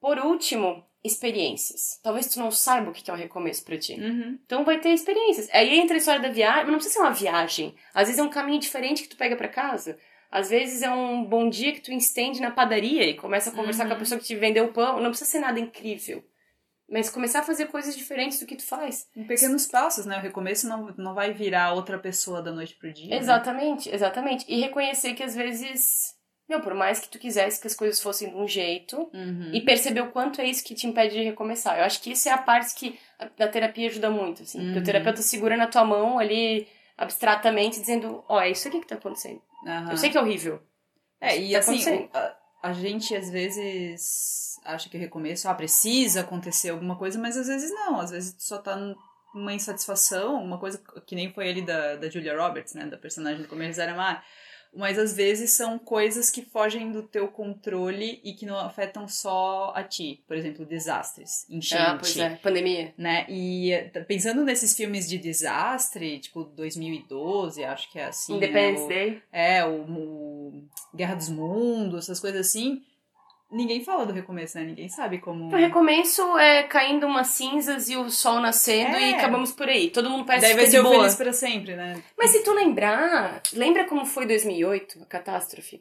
Por último, experiências. Talvez tu não saiba o que é um recomeço pra ti. Uhum. Então vai ter experiências. Aí entra a história da viagem, mas não precisa ser uma viagem. Às vezes é um caminho diferente que tu pega pra casa. Às vezes é um bom dia que tu estende na padaria e começa a conversar Uhum. com a pessoa que te vendeu o pão. Não precisa ser nada incrível. Mas começar a fazer coisas diferentes do que tu faz. Em pequenos passos, né? O recomeço não, não vai virar outra pessoa da noite pro dia. né? Exatamente, exatamente. E reconhecer que às vezes, meu, por mais que tu quisesse que as coisas fossem de um jeito, Uhum. e perceber o quanto é isso que te impede de recomeçar. Eu acho que isso é a parte que a, da terapia ajuda muito, assim. Porque Uhum. o terapeuta segura na tua mão ali, abstratamente, dizendo, ó, é isso aqui que tá acontecendo. Aham. Eu sei que é horrível. É, e tá assim, a, a gente às vezes acha que o recomeço, ah, precisa acontecer alguma coisa, mas às vezes não. Às vezes só tá numa insatisfação, uma coisa que nem foi ali da, da Julia Roberts, né? Da personagem do Comer Zero Amar. Mas às vezes são coisas que fogem do teu controle e que não afetam só a ti. Por exemplo, desastres, enchente Ah, pois é, pandemia. né? E pensando nesses filmes de desastre, tipo 2012, acho que é assim. Independence né? o, Day. É, o, o Guerra dos Mundos, essas coisas assim. Ninguém fala do recomeço, né? Ninguém sabe como. O recomeço é caindo umas cinzas e o sol nascendo É. e acabamos por aí. Todo mundo parece Daí que vai ser de o boa. feliz pra sempre, né? Mas se tu lembrar, lembra como foi 2008, a catástrofe?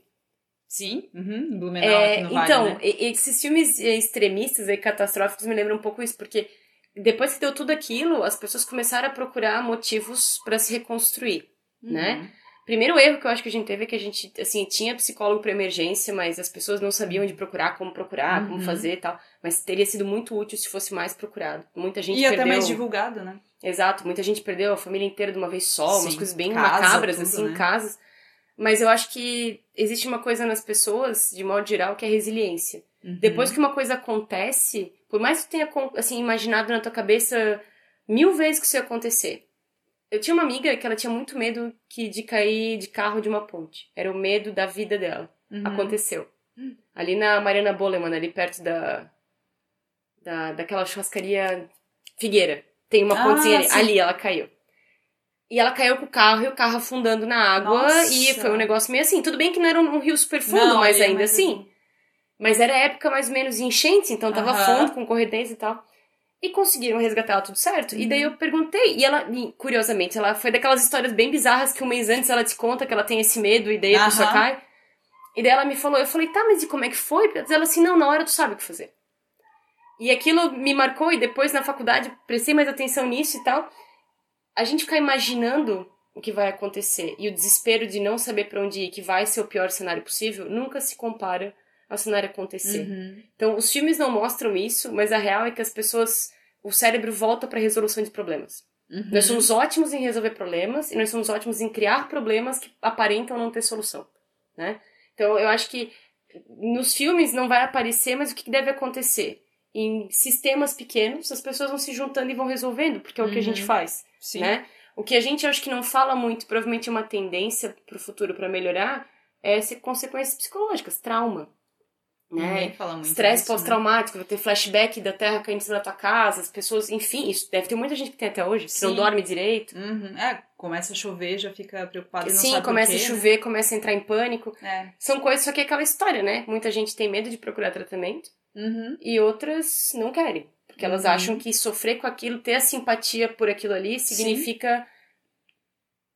Sim, uhum, Blumenau É, no Vale, então, né? esses filmes extremistas e catastróficos me lembram um pouco isso, porque depois que deu tudo aquilo, as pessoas começaram a procurar motivos pra se reconstruir, né? Primeiro erro que eu acho que a gente teve é que a gente, assim, tinha psicólogo pra emergência, mas as pessoas não sabiam onde procurar, como procurar, como Uhum. fazer e tal. Mas teria sido muito útil se fosse mais procurado. Muita gente E perdeu... até mais divulgado, né? Exato, muita gente perdeu a família inteira de uma vez só, umas Sim, coisas bem casa, macabras, tudo, assim, né? casas. Mas eu acho que existe uma coisa nas pessoas, de modo geral, que é resiliência. Uhum. Depois que uma coisa acontece, por mais que tu tenha assim, imaginado na tua cabeça mil vezes que isso ia acontecer. Eu tinha uma amiga que ela tinha muito medo que de cair de carro de uma ponte. Era o medo da vida dela. Uhum. Aconteceu. Ali na Mariana Boleman, ali perto da, da daquela churrascaria Figueira. Tem uma Ah, pontezinha ali. Ali ela caiu. E ela caiu com o carro e o carro afundando na água. Nossa. E foi um negócio meio assim. Tudo bem que não era um rio super fundo, Não, mas é ainda mais assim. Mas era época mais ou menos enchente, então tava Aham. fundo, com correnteza e tal. E conseguiram resgatar ela tudo certo. E daí Uhum. eu perguntei, e ela, curiosamente, ela foi daquelas histórias bem bizarras que um mês antes ela te conta que ela tem esse medo e daí a pessoa cai. E daí ela me falou, eu falei, tá, mas e como é que foi? Ela assim, não, na hora tu sabe o que fazer. E aquilo me marcou e depois na faculdade prestei mais atenção nisso e tal. A gente ficar imaginando o que vai acontecer e o desespero de não saber para onde ir, que vai ser o pior cenário possível, nunca se compara ao cenário acontecer. Uhum. Então, os filmes não mostram isso, mas a real é que as pessoas, o cérebro volta para resolução de problemas. Uhum. Nós somos ótimos em resolver problemas e nós somos ótimos em criar problemas que aparentam não ter solução, né? Então, eu acho que nos filmes não vai aparecer, mas o que deve acontecer? Em sistemas pequenos, as pessoas vão se juntando e vão resolvendo, porque é o que a gente Uhum. faz, Sim. né? O que a gente acho que não fala muito, provavelmente é uma tendência pro futuro para melhorar, é ser consequências psicológicas, trauma, né? Estresse né? pós-traumático, vai ter flashback da terra caindo em cima da tua casa, as pessoas, enfim, isso deve ter muita gente que tem até hoje, que não Sim. dorme direito. Uhum. É, começa a chover, já fica preocupado não Sim, sabe começa quê, a chover, começa a entrar em pânico. Né? São coisas, só que é aquela história, né? Muita gente tem medo de procurar tratamento É. Uhum. e outras não querem. Porque elas Uhum. acham que sofrer com aquilo, ter a simpatia por aquilo ali, significa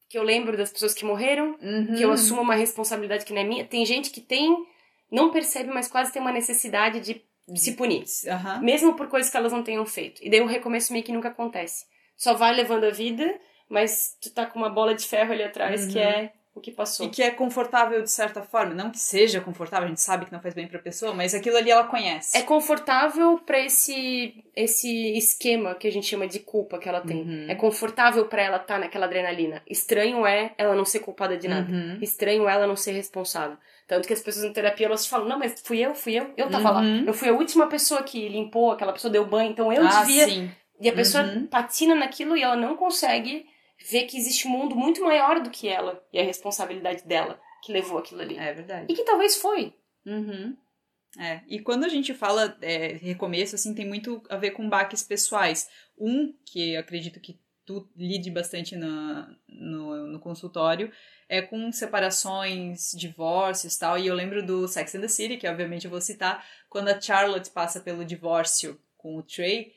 que eu lembro das pessoas que morreram, Uhum. que eu assumo uma responsabilidade que não é minha. Tem gente que tem, não percebe, mas quase tem uma necessidade de se punir. Aham. Mesmo por coisas que elas não tenham feito. E daí o recomeço meio que nunca acontece. Só vai levando a vida, mas tu tá com uma bola de ferro ali atrás que Uhum. é o que passou. E que é confortável de certa forma. Não que seja confortável, a gente sabe que não faz bem pra pessoa, mas aquilo ali ela conhece. É confortável pra esse esse esquema que a gente chama de culpa que ela tem. Uhum. É confortável pra ela estar naquela adrenalina. Estranho é ela não ser culpada de nada. Uhum. Estranho é ela não ser responsável. Tanto que as pessoas em terapia elas falam: "Não, mas fui eu, fui eu, eu tava lá. Uhum. Eu fui a última pessoa que limpou, aquela pessoa deu banho, então eu ah, devia sim. E a pessoa Uhum. patina naquilo e ela não consegue ver que existe um mundo muito maior do que ela e a responsabilidade dela que levou aquilo ali. É verdade. E que talvez foi. Uhum. É, e quando a gente fala é, recomeço, assim, tem muito a ver com baques pessoais. Um, que eu acredito que tu lide bastante no, no consultório, é com separações, divórcios tal. E eu lembro do Sex and the City, que obviamente eu vou citar, quando a Charlotte passa pelo divórcio com o Trey,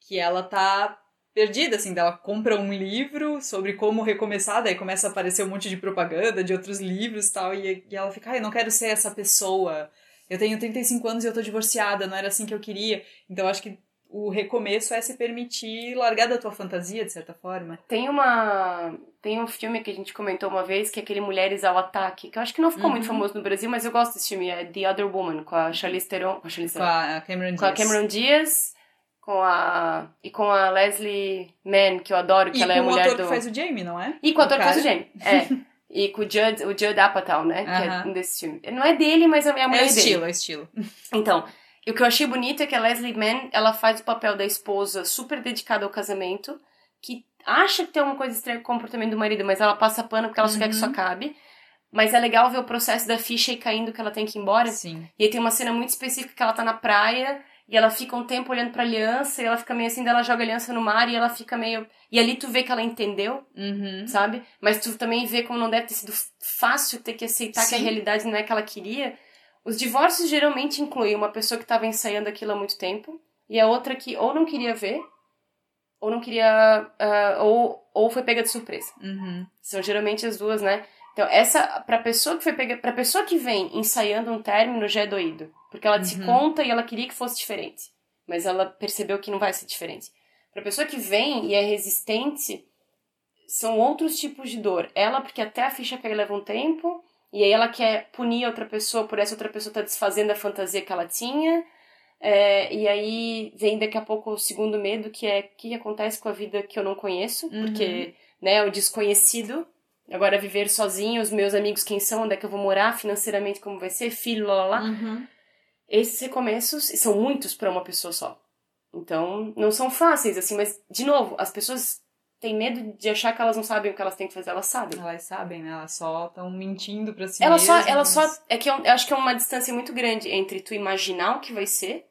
que ela tá perdida, assim, ela compra um livro sobre como recomeçar, daí começa a aparecer um monte de propaganda de outros livros tal, e, e ela fica, ai, eu não quero ser essa pessoa, eu tenho 35 anos e eu tô divorciada, não era assim que eu queria. Então acho que o recomeço é se permitir largar da tua fantasia, de certa forma. Tem uma. Tem um filme que a gente comentou uma vez, que é aquele Mulheres ao Ataque, que eu acho que não ficou Uhum. muito famoso no Brasil, mas eu gosto desse filme, é The Other Woman, com a Charlize Theron. Com a Charlize Com Theron. a Cameron Com a Diaz. Cameron Diaz, com a. E com a Leslie Mann, que eu adoro, que E ela com é a o mulher ator do. que faz o Jamie, não é? E com o ator que faz o? Jamie. É. E com o Judd, o Judd Apatow, né? Que é um desse filme. Não é dele, mas é a mulher É o dele. estilo, é o estilo. Então, e o que eu achei bonito é que a Leslie Mann, ela faz o papel da esposa super dedicada ao casamento, que acha que tem uma coisa estranha com o comportamento do marido, mas ela passa pano porque ela só quer que isso Uhum. acabe. Mas é legal ver o processo da ficha e caindo que ela tem que ir embora. Sim. E aí tem uma cena muito específica que ela tá na praia e ela fica um tempo olhando pra aliança e ela fica meio assim, daí ela joga a aliança no mar e ela fica meio. E ali tu vê que ela entendeu, Uhum. sabe? Mas tu também vê como não deve ter sido fácil ter que aceitar que a Sim. realidade não é que ela queria. Os divórcios geralmente incluem uma pessoa que estava ensaiando aquilo há muito tempo e a outra que ou não queria ver, ou não queria. ah, ou, ou foi pega de surpresa. Uhum. São geralmente as duas, né? Então, essa, pra pessoa que foi pega, pra pessoa que vem ensaiando um término já é doído. Porque ela se Uhum. conta e ela queria que fosse diferente. Mas ela percebeu que não vai ser diferente. Pra pessoa que vem e é resistente, são outros tipos de dor. Ela, porque até a ficha cair leva um tempo, e aí ela quer punir a outra pessoa por essa outra pessoa tá desfazendo a fantasia que ela tinha. É, e aí vem daqui a pouco o segundo medo, que é o que acontece com a vida que eu não conheço, Uhum. porque, né, o desconhecido. Agora viver sozinho, os meus amigos quem são, onde é que eu vou morar, financeiramente como vai ser, filho, lá lá lá. Uhum. Esses recomeços são muitos para uma pessoa só. Então, não são fáceis assim, mas de novo, as pessoas têm medo de achar que elas não sabem o que elas têm que fazer, elas sabem. Elas sabem, né? Elas só estão mentindo pra si Ela só, mesmas. ela só é que eu, eu acho que é uma distância muito grande entre tu imaginar o que vai ser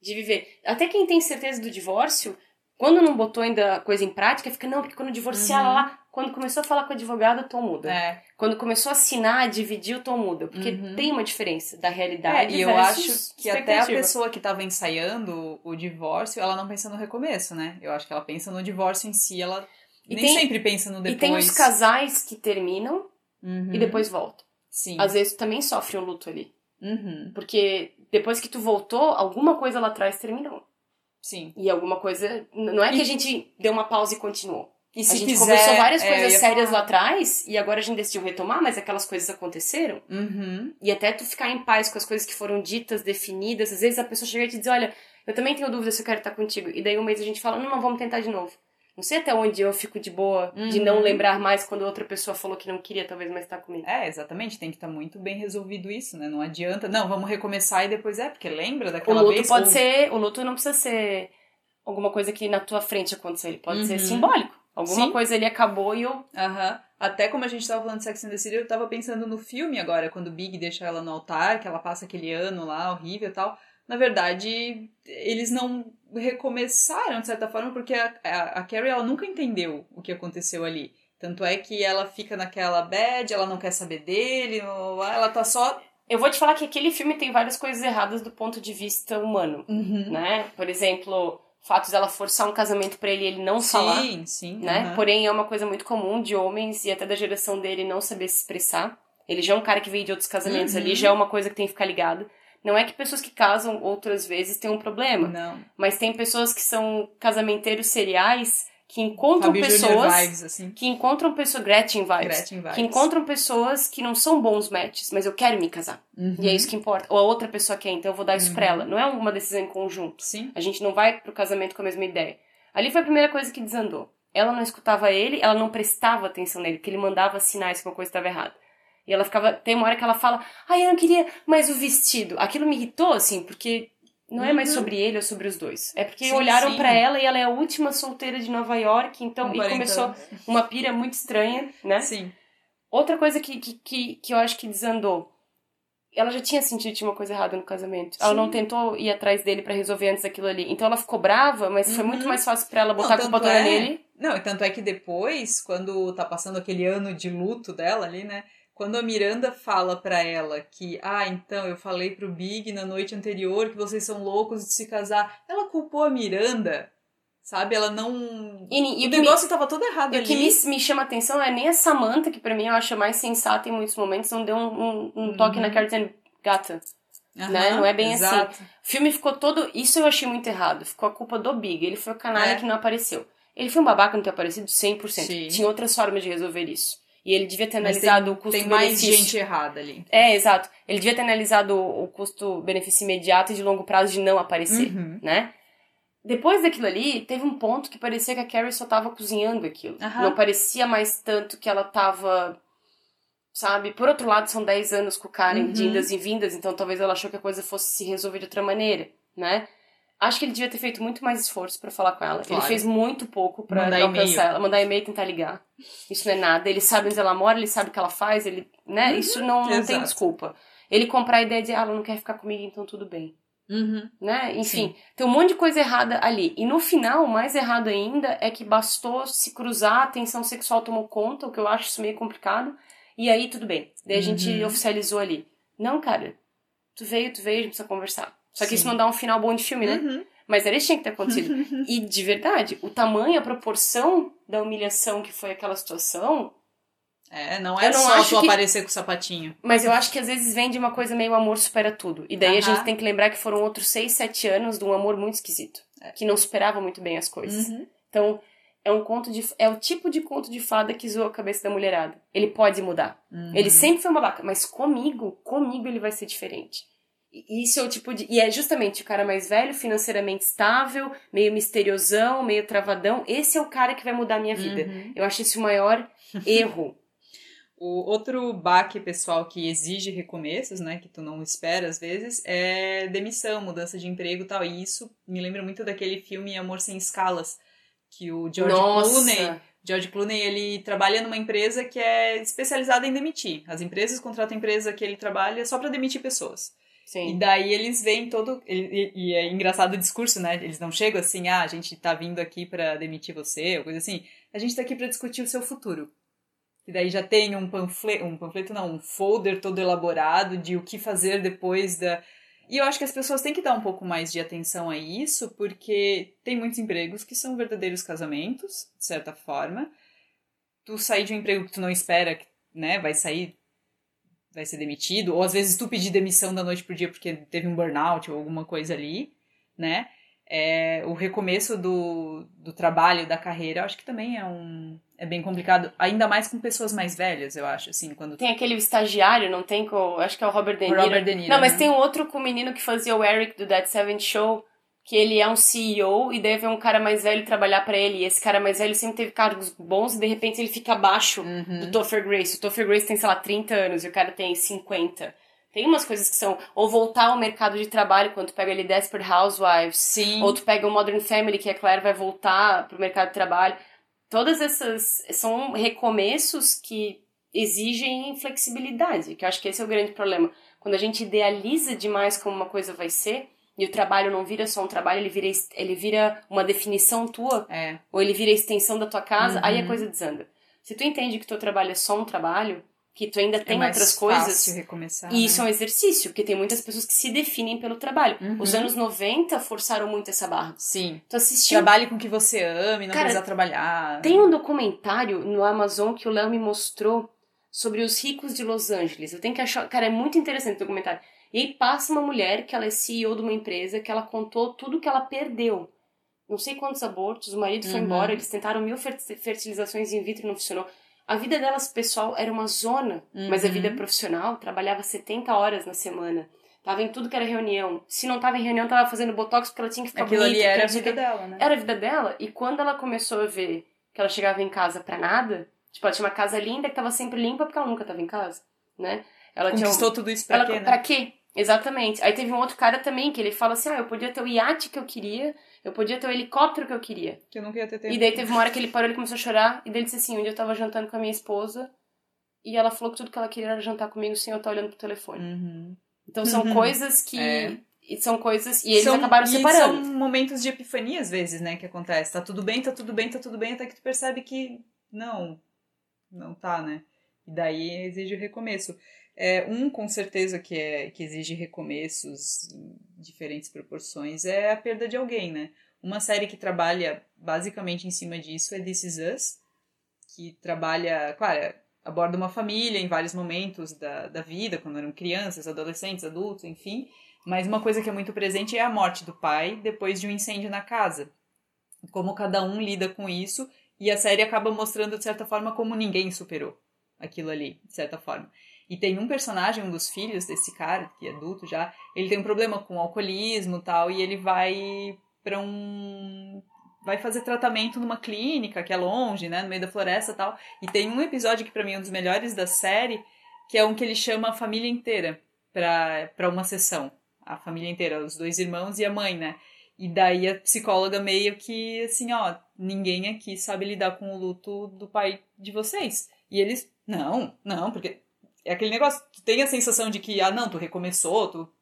de viver. Até quem tem certeza do divórcio, quando não botou ainda a coisa em prática, fica não, porque quando divorciar Uhum. lá, quando começou a falar com o advogado, o tom muda. É. Quando começou a assinar, a dividir, o tom muda, porque Uhum. tem uma diferença da É, realidade e eu acho que até a pessoa que tava ensaiando o divórcio, ela não pensa no recomeço, né? Eu acho que ela pensa no divórcio em si, ela E nem tem- sempre pensa no E depois. tem os casais que terminam Uhum. e depois voltam. Sim. às vezes tu também sofre um luto ali. Uhum. Porque depois que tu voltou, alguma coisa lá atrás terminou. Sim. E alguma coisa. Não é que E- a gente deu uma pausa e continuou. E a se gente quiser, conversou várias é, coisas ia sérias falar. lá atrás e agora a gente decidiu retomar, mas aquelas coisas aconteceram. Uhum. E até tu ficar em paz com as coisas que foram ditas, definidas. Às vezes a pessoa chega e te diz: Olha, eu também tenho dúvida se eu quero estar contigo. E daí um mês a gente fala: Não, não, vamos tentar de novo. Não sei até onde eu fico de boa de não Uhum. lembrar mais quando outra pessoa falou que não queria, talvez mais estar comigo. É, exatamente. Tem que estar muito bem resolvido isso, né? Não adianta. Não, vamos recomeçar e depois é, porque lembra daquela o luto vez. pode ou- ser. O luto não precisa ser alguma coisa que na tua frente aconteceu. Ele pode ser Uhum. simbólico. Alguma Sim. coisa ali acabou e eu. Aham. Até como a gente tava falando de Sex and the City, eu tava pensando no filme agora, quando o Big deixa ela no altar, que ela passa aquele ano lá horrível e tal. Na verdade, eles não recomeçaram, de certa forma, porque a, a, a Carrie, ela nunca entendeu o que aconteceu ali. Tanto é que ela fica naquela bad, ela não quer saber dele, ela tá só... Eu vou te falar que aquele filme tem várias coisas erradas do ponto de vista humano, né? Por exemplo, o fato dela forçar um casamento pra ele e ele não falar. Sim, sim. né? aham. Porém, é uma coisa muito comum de homens e até da geração dele não saber se expressar. Ele já é um cara que veio de outros casamentos Uhum. ali, já é uma coisa que tem que ficar ligado. Não é que pessoas que casam outras vezes têm um problema, Não. mas tem pessoas que são casamenteiros seriais que encontram Fábio pessoas vibes, assim. que encontram pessoas Gretchen vibes, Gretchen vibes. que encontram pessoas que não são bons matches, mas eu quero me casar. Uhum. E é isso que importa. Ou a outra pessoa quer, então eu vou dar isso pra Uhum. ela. Não é uma decisão em conjunto. Sim. A gente não vai pro casamento com a mesma ideia. Ali foi a primeira coisa que desandou. Ela não escutava ele, ela não prestava atenção nele, porque ele mandava sinais que uma coisa estava errada. E ela ficava. Tem uma hora que ela fala, ai, eu não queria mais o vestido. Aquilo me irritou, assim, porque não é mais Uhum. sobre ele ou sobre os dois. É porque Sim, olharam pra ela e ela é a última solteira de Nova York, então. Com E 40 começou anos. uma pira muito estranha, né? Sim. Outra coisa que, que, que, que eu acho que desandou. Ela já tinha sentido que tinha uma coisa errada no casamento. Ela Sim. não tentou ir atrás dele pra resolver antes daquilo ali. Então ela ficou brava, mas foi Uhum. muito mais fácil pra ela botar Não, a culpa toda é- nele. Não, e tanto é que depois, quando tá passando aquele ano de luto dela ali, né? Quando a Miranda fala pra ela que, ah, então eu falei pro Big na noite anterior que vocês são loucos de se casar, ela culpou a Miranda, sabe? Ela não. E, e o o que, me, negócio tava todo errado e o ali. que me, me chama atenção é nem a Samantha, que pra mim eu acho mais sensata em muitos momentos, não deu um, um, um toque Uhum. na cara dizendo gata. Aham, né? Não é bem exato. O filme ficou todo. Isso eu achei muito errado. Ficou a culpa do Big. Ele foi o canalha É. que não apareceu. Ele foi um babaca não ter aparecido 100%. Sim. Tinha outras formas de resolver isso. E ele devia ter analisado o Tem mais custo-benefício. gente errada ali. É, exato. Ele devia ter analisado o custo-benefício imediato e de longo prazo de não aparecer, Uhum. né? Depois daquilo ali, teve um ponto que parecia que a Carrie só tava cozinhando aquilo. Aham. Não parecia mais tanto que ela tava. Sabe? Por outro lado, são 10 anos com o Karen de Uhum. indas e vindas, então talvez ela achou que a coisa fosse se resolver de outra maneira, né? Acho que ele devia ter feito muito mais esforço pra falar com ela. Claro. Ele fez muito pouco pra Mandar alcançar ela. Mandar e-mail e tentar ligar. Isso não é nada. Ele sabe onde ela mora, ele sabe o que ela faz, ele, né? Isso não, não tem Uhum. desculpa. Ele comprar a ideia de, ah, ela não quer ficar comigo, então tudo bem. Uhum. Né? Enfim, tem um monte de coisa errada ali. E no final, o mais errado ainda é que bastou se cruzar, a tensão sexual tomou conta, o que eu acho isso meio complicado. E aí, tudo bem. Daí a gente Uhum. oficializou ali. Não, cara, tu veio, tu veio, a gente precisa conversar. Só que Sim. isso não dá um final bom de filme, né? Uhum. Mas era isso que tinha que ter acontecido. e de verdade, o tamanho, a proporção da humilhação que foi aquela situação. É, não é só tu que- aparecer com o sapatinho. Mas eu acho que às vezes vem de uma coisa meio amor supera tudo. E daí a Aham. gente tem que lembrar que foram outros 6, 7 anos de um amor muito esquisito. Que não superava muito bem as coisas. Uhum. Então, é um conto de. É o tipo de conto de fada que zoa a cabeça da mulherada. Ele pode mudar. Uhum. Ele sempre foi uma babaca, mas comigo, comigo ele vai ser diferente. E isso é o tipo de. E é justamente o cara mais velho, financeiramente estável, meio misteriosão, meio travadão. Esse é o cara que vai mudar a minha vida. Uhum. Eu acho esse o maior erro. O outro baque pessoal que exige recomeços, né, que tu não espera às vezes, é demissão, mudança de emprego e tal. E isso me lembra muito daquele filme Amor Sem Escalas, que o George Clooney, George Clooney, ele trabalha numa empresa que é especializada em demitir. As empresas contratam a empresa que ele trabalha só pra demitir pessoas. E Sim. daí eles vêm todo. E, e é engraçado o discurso, né? Eles não chegam assim, ah, a gente tá vindo aqui pra demitir você, ou coisa assim. A gente tá aqui pra discutir o seu futuro. E daí já tem um panfleto, um panfleto não, um folder todo elaborado de o que fazer depois da. E eu acho que as pessoas têm que dar um pouco mais de atenção a isso, porque tem muitos empregos que são verdadeiros casamentos, de certa forma. Tu sair de um emprego que tu não espera, né, vai sair vai ser demitido, ou às vezes tu pedir demissão da noite pro dia porque teve um burnout ou alguma coisa ali, né? É, o recomeço do, do trabalho, da carreira, eu acho que também é um é bem complicado, ainda mais com pessoas mais velhas, eu acho, assim, quando Tem aquele estagiário, não tem com, acho que é o Robert De Niro. Robert De Niro, não, mas né? tem um outro com o menino que fazia o Eric do Dead Seven Show, que ele é um CEO e deve um cara mais velho trabalhar pra ele. E esse cara mais velho sempre teve cargos bons e de repente ele fica abaixo Uhum. do Topher Grace. O Topher Grace tem, sei lá, 30 anos e o cara tem 50. Tem umas coisas que são. Ou voltar ao mercado de trabalho, quando tu pega ali Desperate Housewives. Sim. Ou tu pega o Modern Family, que a Claire vai voltar pro mercado de trabalho. Todas essas são recomeços que exigem flexibilidade, que eu acho que esse é o grande problema. Quando a gente idealiza demais como uma coisa vai ser, e o trabalho não vira só um trabalho, ele vira, ele vira uma definição tua, É. ou ele vira a extensão da tua casa, aí Uhum. a coisa desanda. Se tu entende que teu trabalho é só um trabalho, que tu ainda tem é outras fácil coisas, recomeçar. e isso é né? um exercício, porque tem muitas pessoas que se definem pelo trabalho. Uhum. Os anos 90 forçaram muito essa barra. Sim. Tu assistiu Trabalhe com o que você ama e não Cara, precisa trabalhar. Tem um documentário no Amazon que o Léo me mostrou sobre os ricos de Los Angeles. Eu tenho que achar. Cara, é muito interessante o documentário. E aí passa uma mulher que ela é CEO de uma empresa que ela contou tudo que ela perdeu. Não sei quantos abortos, o marido foi Uhum. embora, eles tentaram mil fer- fertilizações in vitro e não funcionou. A vida delas, pessoal, era uma zona, mas a Uhum. vida profissional trabalhava 70 horas na semana. Tava em tudo que era reunião. Se não tava em reunião, tava fazendo botox porque ela tinha que ficar Aquilo bonita. ali era a vida dela, né? Era a vida dela, e quando ela começou a ver que ela chegava em casa pra nada, tipo, ela tinha uma casa linda que tava sempre limpa porque ela nunca tava em casa, né? Ela tinha um- Conquistou tudo isso pra ela, quê, né? pra quê? Exatamente. Aí teve um outro cara também que ele fala assim: ah, eu podia ter o iate que eu queria, eu podia ter o helicóptero que eu queria. Que eu nunca ia ter tempo. E daí teve uma hora que ele parou, ele começou a chorar, e daí ele disse assim: um dia eu tava jantando com a minha esposa, e ela falou que tudo que ela queria era jantar comigo sem eu estar olhando pro telefone. Uhum. Então são Uhum. coisas que. É. E são coisas. E eles São- acabaram e separando. São momentos de epifania, às vezes, né, que acontece. Tá tudo bem, tá tudo bem, tá tudo bem, até que tu percebe que não, não tá, né? E daí exige o recomeço. É, um, com certeza, que, é, que exige recomeços em diferentes proporções é a perda de alguém, né? Uma série que trabalha basicamente em cima disso é This Is Us, que trabalha, claro, aborda uma família em vários momentos da, da vida, quando eram crianças, adolescentes, adultos, enfim. Mas uma coisa que é muito presente é a morte do pai depois de um incêndio na casa. Como cada um lida com isso, e a série acaba mostrando, de certa forma, como ninguém superou aquilo ali, de certa forma. E tem um personagem, um dos filhos desse cara, que é adulto já, ele tem um problema com alcoolismo e tal, e ele vai pra um. Vai fazer tratamento numa clínica que é longe, né, no meio da floresta e tal. E tem um episódio que pra mim é um dos melhores da série, que é um que ele chama a família inteira pra uma sessão. A família inteira, os dois irmãos e a mãe, né? E daí a psicóloga meio que assim, ó, ninguém aqui sabe lidar com o luto do pai de vocês. E eles, não, não, porque é aquele negócio, tu tem a sensação de que, ah, não, tu recomeçou, tu.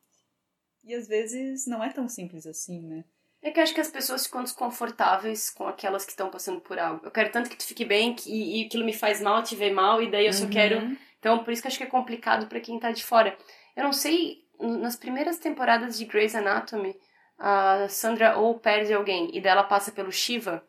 E às vezes não é tão simples assim, né? É que eu acho que as pessoas ficam desconfortáveis com aquelas que estão passando por algo. Eu quero tanto que tu fique bem que, e aquilo me faz mal, te ver mal, e daí eu só Uhum. quero. Então, por isso que eu acho que é complicado pra quem tá de fora. Eu não sei, nas primeiras temporadas de Grey's Anatomy, a Sandra ou perde alguém, e dela passa pelo Shiva,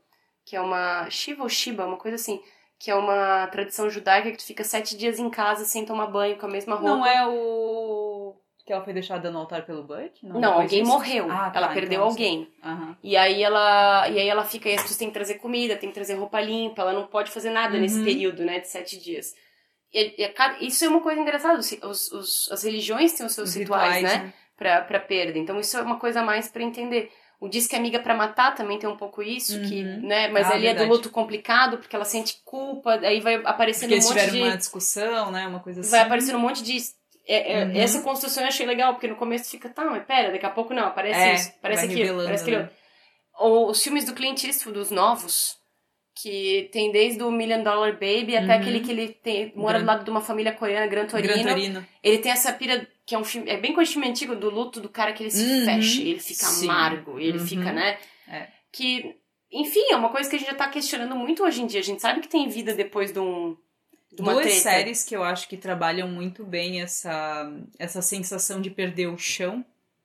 que é uma. Shiva ou Shiba, uma coisa assim. Que é uma tradição judaica que tu fica sete dias em casa sem tomar banho, com a mesma roupa. Não é o. que ela foi deixada no altar pelo Bud? Não, depois alguém disso? morreu. Ah, tá, ela perdeu então, alguém. Aham. E aí ela, e aí ela fica, e as pessoas têm que trazer comida, tem que trazer roupa limpa, ela não pode fazer nada nesse Uhum. período, né, de sete dias. E, e isso é uma coisa engraçada, os, os- as religiões têm os seus Os rituais, né, pra, pra perda. Então isso é uma coisa a mais pra entender. O Disque Amiga pra Matar também tem um pouco isso, que, Uhum. né, mas Ah, ali é do verdade. luto complicado, porque ela sente culpa, aí vai aparecendo Porque um monte tiveram de... uma discussão, né? Uma coisa assim. Vai aparecendo um monte de... é- é- Uhum. Essa construção eu achei legal, porque no começo fica, tá, mas pera, daqui a pouco não, aparece É, isso, parece vai aquilo, revelando, parece aquilo. né? Ou os filmes do Clint Eastwood, os novos, que tem desde o Million Dollar Baby até Uhum. aquele que ele tem, mora Gran- do lado de uma família coreana, Gran Torino. Gran Torino. Ele tem essa pira, que é um filme, é bem com filme antigo do luto do cara que ele se Uhum. fecha, ele fica Sim. amargo, ele Uhum. fica, né? É. Que, enfim, é uma coisa que a gente já tá questionando muito hoje em dia. A gente sabe que tem vida depois de um. De uma Duas treta. séries que eu acho que trabalham muito bem essa, essa sensação de perder o chão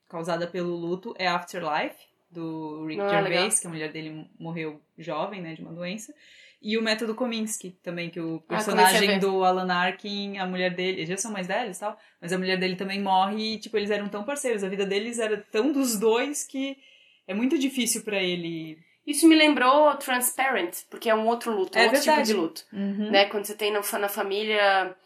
causada pelo luto é Afterlife, do Rick Ah, Gervais, legal. que a mulher dele morreu jovem, né, de uma doença. E o método Kominsky também, que o Ah, personagem ver. do Alan Arkin, a mulher dele, eles já são mais velhos e tal, mas a mulher dele também morre e, tipo, eles eram tão parceiros, a vida deles era tão dos dois que é muito difícil pra ele. Isso me lembrou Transparent, porque é um outro luto, É outro tipo verdade. de luto. Uhum. Né? Quando você tem na, na família.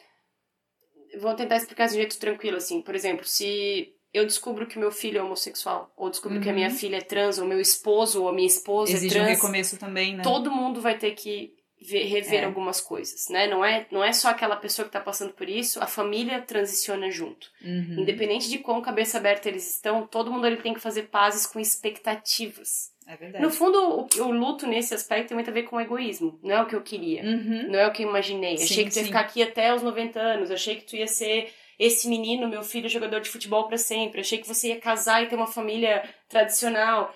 Vou tentar explicar de um jeito tranquilo, assim. Por exemplo, se eu descubro que meu filho é homossexual, ou descubro que a Uhum. minha filha é trans, ou meu esposo ou a minha esposa Exige é um trans, recomeço também, né? todo mundo vai ter que ver- rever É. algumas coisas, né? Não é, não é só aquela pessoa que tá passando por isso, a família transiciona junto. Uhum. Independente de quão cabeça aberta eles estão, todo mundo ele tem que fazer pazes com expectativas. É verdade. No fundo, o, o luto nesse aspecto tem muito a ver com o egoísmo. Não é o que eu queria. Uhum. Não é o que eu imaginei. Sim, achei que tu ia sim. ficar aqui até os 90 anos. Achei que tu ia ser esse menino, meu filho, jogador de futebol pra sempre. Achei que você ia casar e ter uma família tradicional.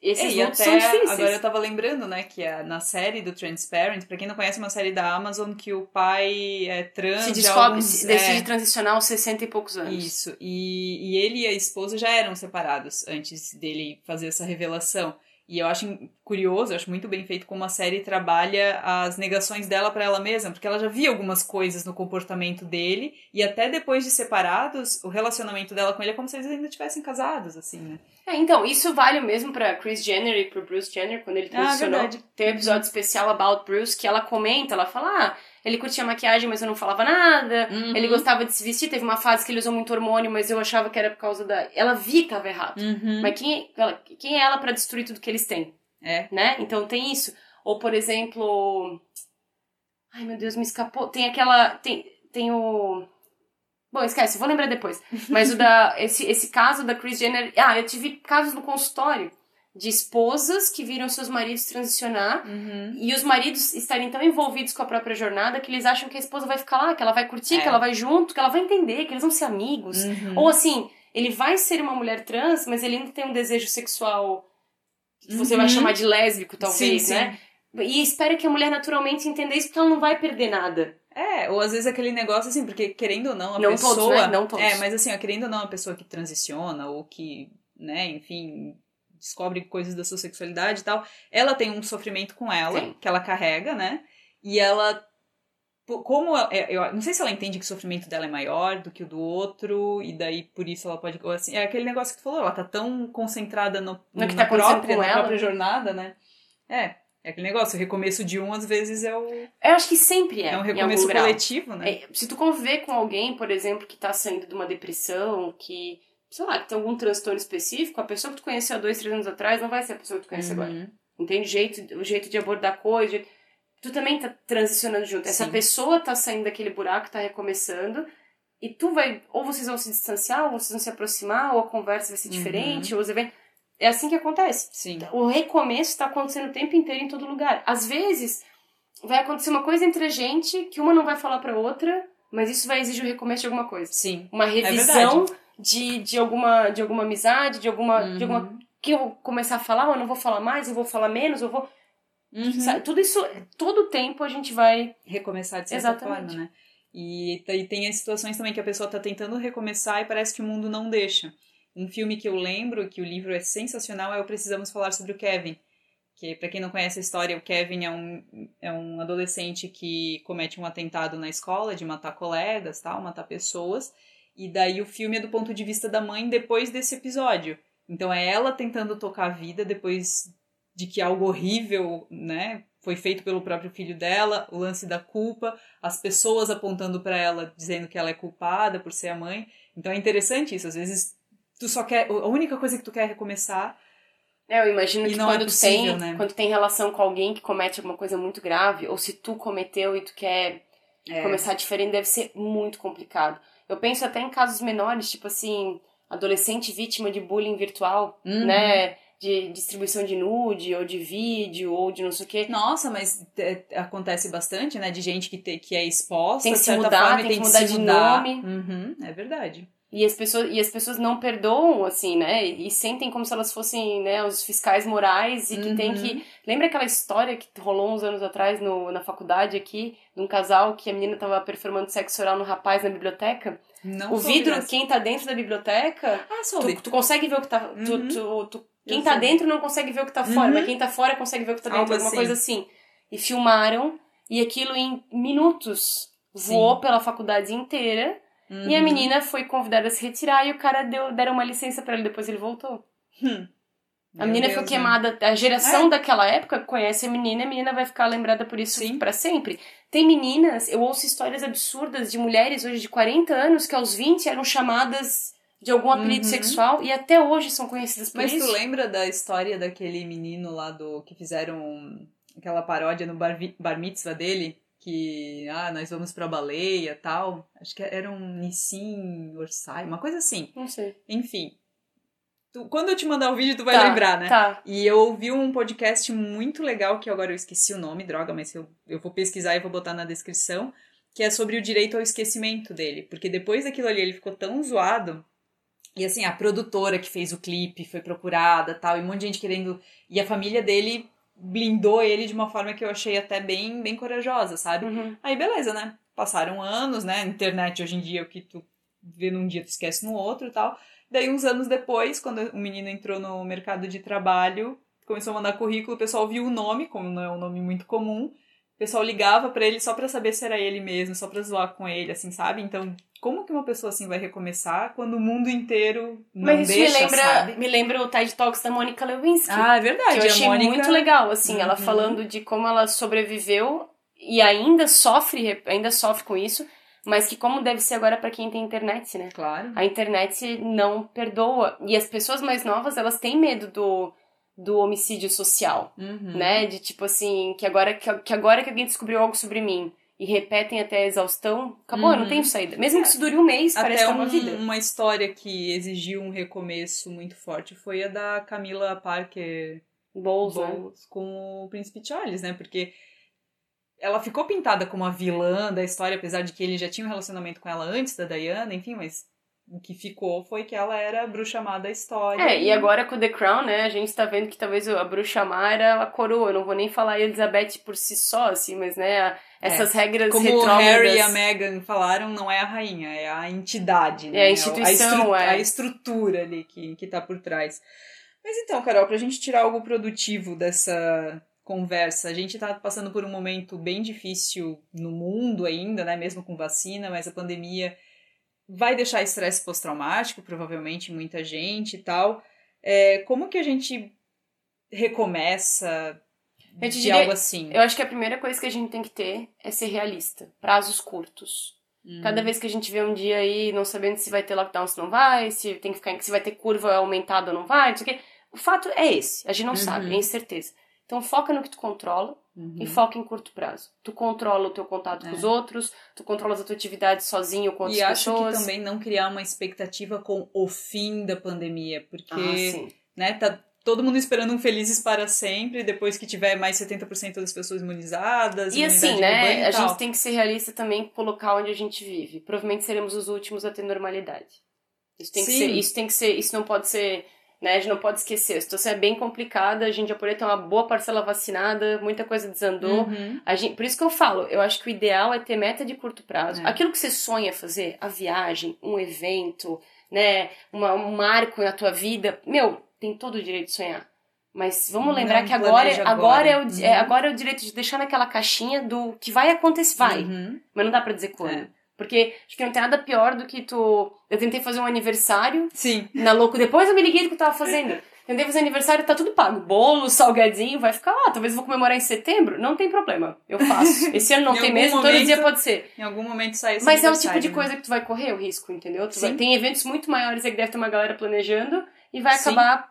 Esses É, lutos até são difíceis. agora eu tava lembrando, né, que a, na série do Transparent, pra quem não conhece, é uma série da Amazon que o pai é trans. se de descobre, alguns- se decide é, transicionar aos 60 e poucos anos. Isso. E, e ele e a esposa já eram separados antes dele fazer essa revelação. E eu acho curioso, eu acho muito bem feito como a série trabalha as negações dela pra ela mesma, porque ela já via algumas coisas no comportamento dele, e até depois de separados, o relacionamento dela com ele é como se eles ainda tivessem casados, assim, né? É, então, isso vale mesmo pra Chris Jenner e pro Bruce Jenner, quando ele Ah, transicionou. verdade. Tem um episódio especial About Bruce que ela comenta, ela fala, ah, ele curtia maquiagem, mas eu não falava nada. Uhum. Ele gostava de se vestir, teve uma fase que ele usou muito hormônio, mas eu achava que era por causa da... Ela via que tava errado. Uhum. Mas quem, ela- quem é ela pra destruir tudo que eles têm? É. Né? Então tem isso. Ou, por exemplo... Ai, meu Deus, me escapou. Tem aquela... Tem, tem o... Bom, esquece, vou lembrar depois. Mas o da... Esse, esse caso da Kris Jenner... Ah, eu tive casos no consultório de esposas que viram seus maridos transicionar Uhum. e os maridos estarem tão envolvidos com a própria jornada que eles acham que a esposa vai ficar lá, que ela vai curtir, É. que ela vai junto, que ela vai entender, que eles vão ser amigos. Uhum. Ou assim, ele vai ser uma mulher trans, mas ele ainda tem um desejo sexual que você vai Uhum. chamar de lésbico, talvez, Sim, né? E espera que a mulher naturalmente entenda isso, porque ela não vai perder nada. É, ou às vezes aquele negócio assim, porque querendo ou não, a Não pessoa. todos, né? Não todos. É, mas assim, ó, querendo ou não, a pessoa que transiciona ou que, né, enfim, descobre coisas da sua sexualidade e tal, ela tem um sofrimento com ela, Tem. que ela carrega, né? E ela. Como é, eu não sei se ela entende que o sofrimento dela é maior do que o do outro, e daí por isso ela pode. Assim, é aquele negócio que tu falou, ela tá tão concentrada no, No que na tá própria, com na ela. própria jornada, né? É, é aquele negócio, o recomeço de um às vezes é, o, Eu acho que sempre é. é um recomeço grau. coletivo, né? É, se tu conviver com alguém, por exemplo, que tá saindo de uma depressão, que, sei lá, que tem algum transtorno específico, a pessoa que tu conheceu há dois, três anos atrás não vai ser a pessoa que tu conhece agora. Uhum. Entende? O jeito, o jeito de abordar jeito- Tu também tá transicionando junto. Essa Sim. pessoa tá saindo daquele buraco, tá recomeçando. E tu vai. Ou vocês vão se distanciar, ou vocês vão se aproximar, ou a conversa vai ser Uhum. diferente, ou os eventos. É assim que acontece. Sim. O recomeço está acontecendo o tempo inteiro em todo lugar. Às vezes, vai acontecer uma coisa entre a gente que uma não vai falar pra outra, mas isso vai exigir o recomeço de alguma coisa. Sim. Uma É revisão verdade. de, de, alguma, de alguma amizade, de alguma, de alguma. Uhum. Que eu vou começar a falar, eu não vou falar mais, eu vou falar menos, eu vou. Uhum. Sabe? Tudo isso, todo tempo a gente vai. Recomeçar de certa Exatamente. forma, né? E, e tem as situações também que a pessoa tá tentando recomeçar e parece que o mundo não deixa. Um filme que eu lembro, que o livro é sensacional, é o Precisamos Falar sobre o Kevin. Que, pra quem não conhece a história, o Kevin é um, é um adolescente que comete um atentado na escola, de matar colegas, tal, matar pessoas. E daí o filme é do ponto de vista da mãe depois desse episódio. Então é ela tentando tocar a vida depois de que algo horrível, né, foi feito pelo próprio filho dela, o lance da culpa, as pessoas apontando pra ela dizendo que ela é culpada por ser a mãe. Então é interessante isso, às vezes tu só quer, a única coisa que tu quer é recomeçar. É, eu imagino E que é quando tu possível, tem, né? quando tem relação com alguém que comete alguma coisa muito grave, ou se tu cometeu e tu quer É, começar diferente, deve ser muito complicado. Eu penso até em casos menores, tipo assim, adolescente vítima de bullying virtual, Uhum. né? De distribuição de nude, ou de vídeo, ou de não sei o quê. Nossa, mas é, acontece bastante, né, de gente que, te, que é exposta, Tem que se mudar, forma, e tem que tem mudar de mudar. nome. Uhum, é verdade. E as pessoas, e as pessoas não perdoam, assim, né? E sentem como se elas fossem, né, os fiscais morais e que tem Uhum. que. Lembra aquela história que rolou uns anos atrás no, na faculdade aqui, de um casal que a menina tava performando sexo oral no rapaz na biblioteca? Não o vidro, dessa. quem tá dentro da biblioteca, Ah, tu, tu consegue ver o que tá. tu- Uhum. tu- tu- quem Eu tá soube. dentro não consegue ver o que tá fora, Uhum. mas quem tá fora consegue ver o que tá dentro, Algo alguma assim. coisa assim. e filmaram, e aquilo em minutos voou pela faculdade inteira. Uhum. E a menina foi convidada a se retirar e o cara deu, deram uma licença pra ele, depois ele voltou. Hum. A Meu menina Deus, foi né? queimada. A geração daquela época conhece a menina e a menina vai ficar lembrada por isso pra sempre. Tem meninas, eu ouço histórias absurdas de mulheres hoje de 40 anos que aos 20 eram chamadas de algum apelido Uhum. sexual e até hoje são conhecidas por Mas isso. tu lembra da história daquele menino lá do que fizeram aquela paródia no bar, bar mitzvah dele? Que, ah, nós vamos pra baleia tal. Acho que era um Nissim Orsay, uma coisa assim. Não sei. Enfim. Tu- quando eu te mandar o vídeo, tu vai Tá, lembrar, né? Tá. E eu ouvi um podcast muito legal, que agora eu esqueci o nome, droga, mas eu, eu vou pesquisar e vou botar na descrição, que é sobre o direito ao esquecimento dele. Porque depois daquilo ali ele ficou tão zoado. E assim, a produtora que fez o clipe foi procurada tal, e um monte de gente querendo. E a família dele blindou ele de uma forma que eu achei até bem, bem corajosa, sabe? Uhum. Aí beleza, né? Passaram anos, né? Internet hoje em dia, o que tu vê num dia, tu esquece no outro e tal. Daí, uns anos depois, quando o menino entrou no mercado de trabalho, começou a mandar currículo, o pessoal viu o nome, como não é um nome muito comum. O pessoal ligava pra ele só pra saber se era ele mesmo, só pra zoar com ele, assim, sabe? Então, como que uma pessoa assim vai recomeçar quando o mundo inteiro não Mas isso deixa, me lembra, sabe? me lembra o TED Talks da Mônica Lewinsky. Ah, é verdade. que eu achei Mônica- muito legal, assim, ela Uhum. falando de como ela sobreviveu e ainda sofre, ainda sofre com isso, mas que como deve ser agora pra quem tem internet, né? Claro. A internet não perdoa. E as pessoas mais novas, elas têm medo do, do homicídio social, Uhum. né? De tipo assim, que agora que, que agora que alguém descobriu algo sobre mim e repetem até a exaustão, acabou, eu não Uhum. tenho saída. Mesmo que isso dure um mês, parece Até que é uma um- vida. uma história que exigiu um recomeço muito forte foi a da Camila Parker Bowles, né? Bowles com o Príncipe Charles, né? Porque ela ficou pintada como a vilã da história, apesar de que ele já tinha um relacionamento com ela antes da Diana, enfim, mas o que ficou foi que ela era a bruxa má da história. É, e agora com The Crown, né, a gente tá vendo que talvez a bruxa má era a coroa. Eu não vou nem falar a Elizabeth por si só, assim, mas, né, a- essas regras É, Como o retrógradas... Harry e a Meghan falaram, não é a rainha, é a entidade, né? É a instituição, a, é. a estrutura ali que, que tá por trás. Mas então, Carol, pra gente tirar algo produtivo dessa conversa, a gente tá passando por um momento bem difícil no mundo ainda, né? Mesmo com vacina, mas a pandemia vai deixar estresse pós-traumático, provavelmente, muita gente e tal. É, como que a gente recomeça Eu de diria- algo assim? Eu acho que a primeira coisa que a gente tem que ter é ser realista. Prazos curtos. Hum. Cada vez que a gente vê um dia aí não sabendo se vai ter lockdown, se não vai, se tem que ficar, se vai ter curva aumentada ou não vai, não sei o quê. O fato é esse, a gente não Uhum. sabe, é incerteza. Então foca no que tu controla Uhum. e foca em curto prazo. Tu controla o teu contato com É. os outros, tu controla a tua atividade sozinho com outras E acho pessoas. que também não criar uma expectativa com o fim da pandemia, porque, Ah, né, tá todo mundo esperando um felizes para sempre, depois que tiver mais 70% das pessoas imunizadas, E assim, né, e a gente tem que ser realista também e colocar onde a gente vive. Provavelmente seremos os últimos a ter normalidade. Isso tem que ser, isso tem que ser, isso não pode ser, né, a gente não pode esquecer. A situação é bem complicada, a gente já poderia ter uma boa parcela vacinada, muita coisa desandou. Uhum. A gente, por isso que eu falo, eu acho que o ideal é ter meta de curto prazo. É. Aquilo que você sonha fazer, a viagem, um evento, né, uma, um marco na tua vida, meu, tem todo o direito de sonhar. Mas vamos Não lembrar que agora, agora, agora. é o, é, Uhum. agora é o direito de deixar naquela caixinha do que vai acontecer, vai. Uhum. Mas não dá pra dizer quando. É. Porque acho que não tem nada pior do que tu. Eu tentei fazer um aniversário Sim. na louco. Depois eu me liguei do que eu tava fazendo. Tentei fazer aniversário, tá tudo pago. Bolo, salgadinho, vai ficar lá. Talvez eu vou comemorar em setembro. Não tem problema. Eu faço. Esse ano não Em tem mesmo, todo momento- dia pode ser. Em algum momento sai esse Mas é o tipo de né? coisa que tu vai correr o risco, entendeu? Tu vai- tem eventos muito maiores aí que deve ter uma galera planejando e vai Sim. acabar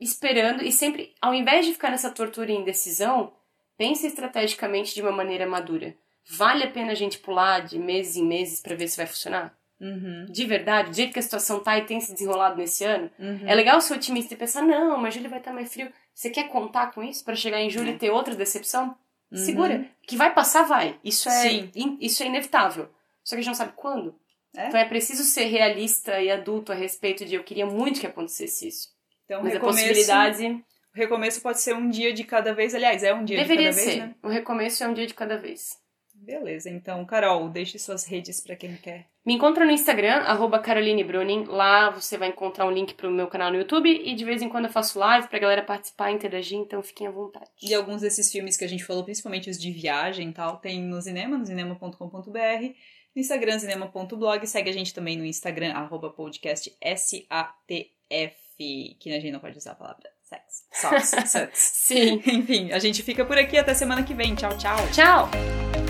esperando. E sempre, ao invés de ficar nessa tortura e indecisão, pense estrategicamente de uma maneira madura. Vale a pena a gente pular de meses em meses pra ver se vai funcionar? Uhum. De verdade, do jeito que a situação tá e tem se desenrolado nesse ano, Uhum. é legal ser otimista e pensar, não, mas julho vai estar mais frio. Você quer contar com isso pra chegar em julho É. e ter outra decepção? Uhum. Segura. Que vai passar, vai. Isso é, in- isso é inevitável. Só que a gente não sabe quando. É. Então é preciso ser realista e adulto a respeito de eu queria muito que acontecesse isso. Então, Mas a recomeço, possibilidade o recomeço pode ser um dia de cada vez. Aliás, é um dia deveria de cada ser. vez, né? O recomeço é um dia de cada vez. Beleza, então, Carol, deixe suas redes para quem quer. Me encontra no Instagram, arroba Caroline Bruning. Lá você vai encontrar um link pro meu canal no YouTube e de vez em quando eu faço live pra galera participar e interagir, então fiquem à vontade. E alguns desses filmes que a gente falou, principalmente os de viagem e tal, tem no cinema, no cinema.com.br, no Instagram, cinema.blog. Segue a gente também no Instagram, arroba podcast SATF, que a gente não pode usar a palavra sex. Socks. Sim. Enfim, a gente fica por aqui até semana que vem. Tchau, tchau. Tchau!